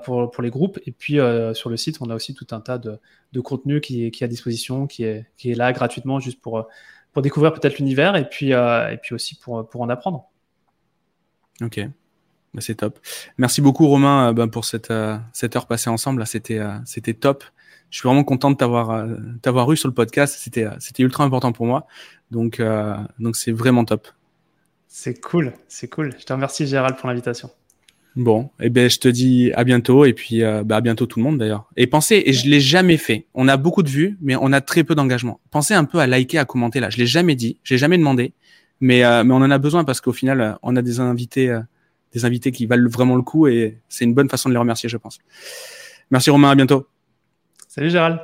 pour, les groupes. Et puis sur le site, on a aussi tout un tas de, contenu qui est, à disposition, qui est, là gratuitement juste pour, découvrir peut-être l'univers et puis, et aussi pour en apprendre. Ok, bah, c'est top. Merci beaucoup Romain bah, pour cette, cette heure passée ensemble. C'était c'était top je suis vraiment content de t'avoir euh, t'avoir eu sur le podcast. C'était c'était ultra important pour moi. Donc euh, donc c'est vraiment top. C'est cool, c'est cool. Je te remercie Gérald pour l'invitation. Bon, et eh ben je te dis à bientôt et puis euh, bah, à bientôt tout le monde d'ailleurs. Et pensez, et je l'ai jamais fait. On a beaucoup de vues, mais on a très peu d'engagement. Pensez un peu à liker, à commenter là. Je l'ai jamais dit, j'ai jamais demandé, mais mais on en a besoin parce qu'au final on a des invités des invités qui valent vraiment le coup et c'est une bonne façon de les remercier, je pense. Merci Romain, à bientôt. Salut Gérald.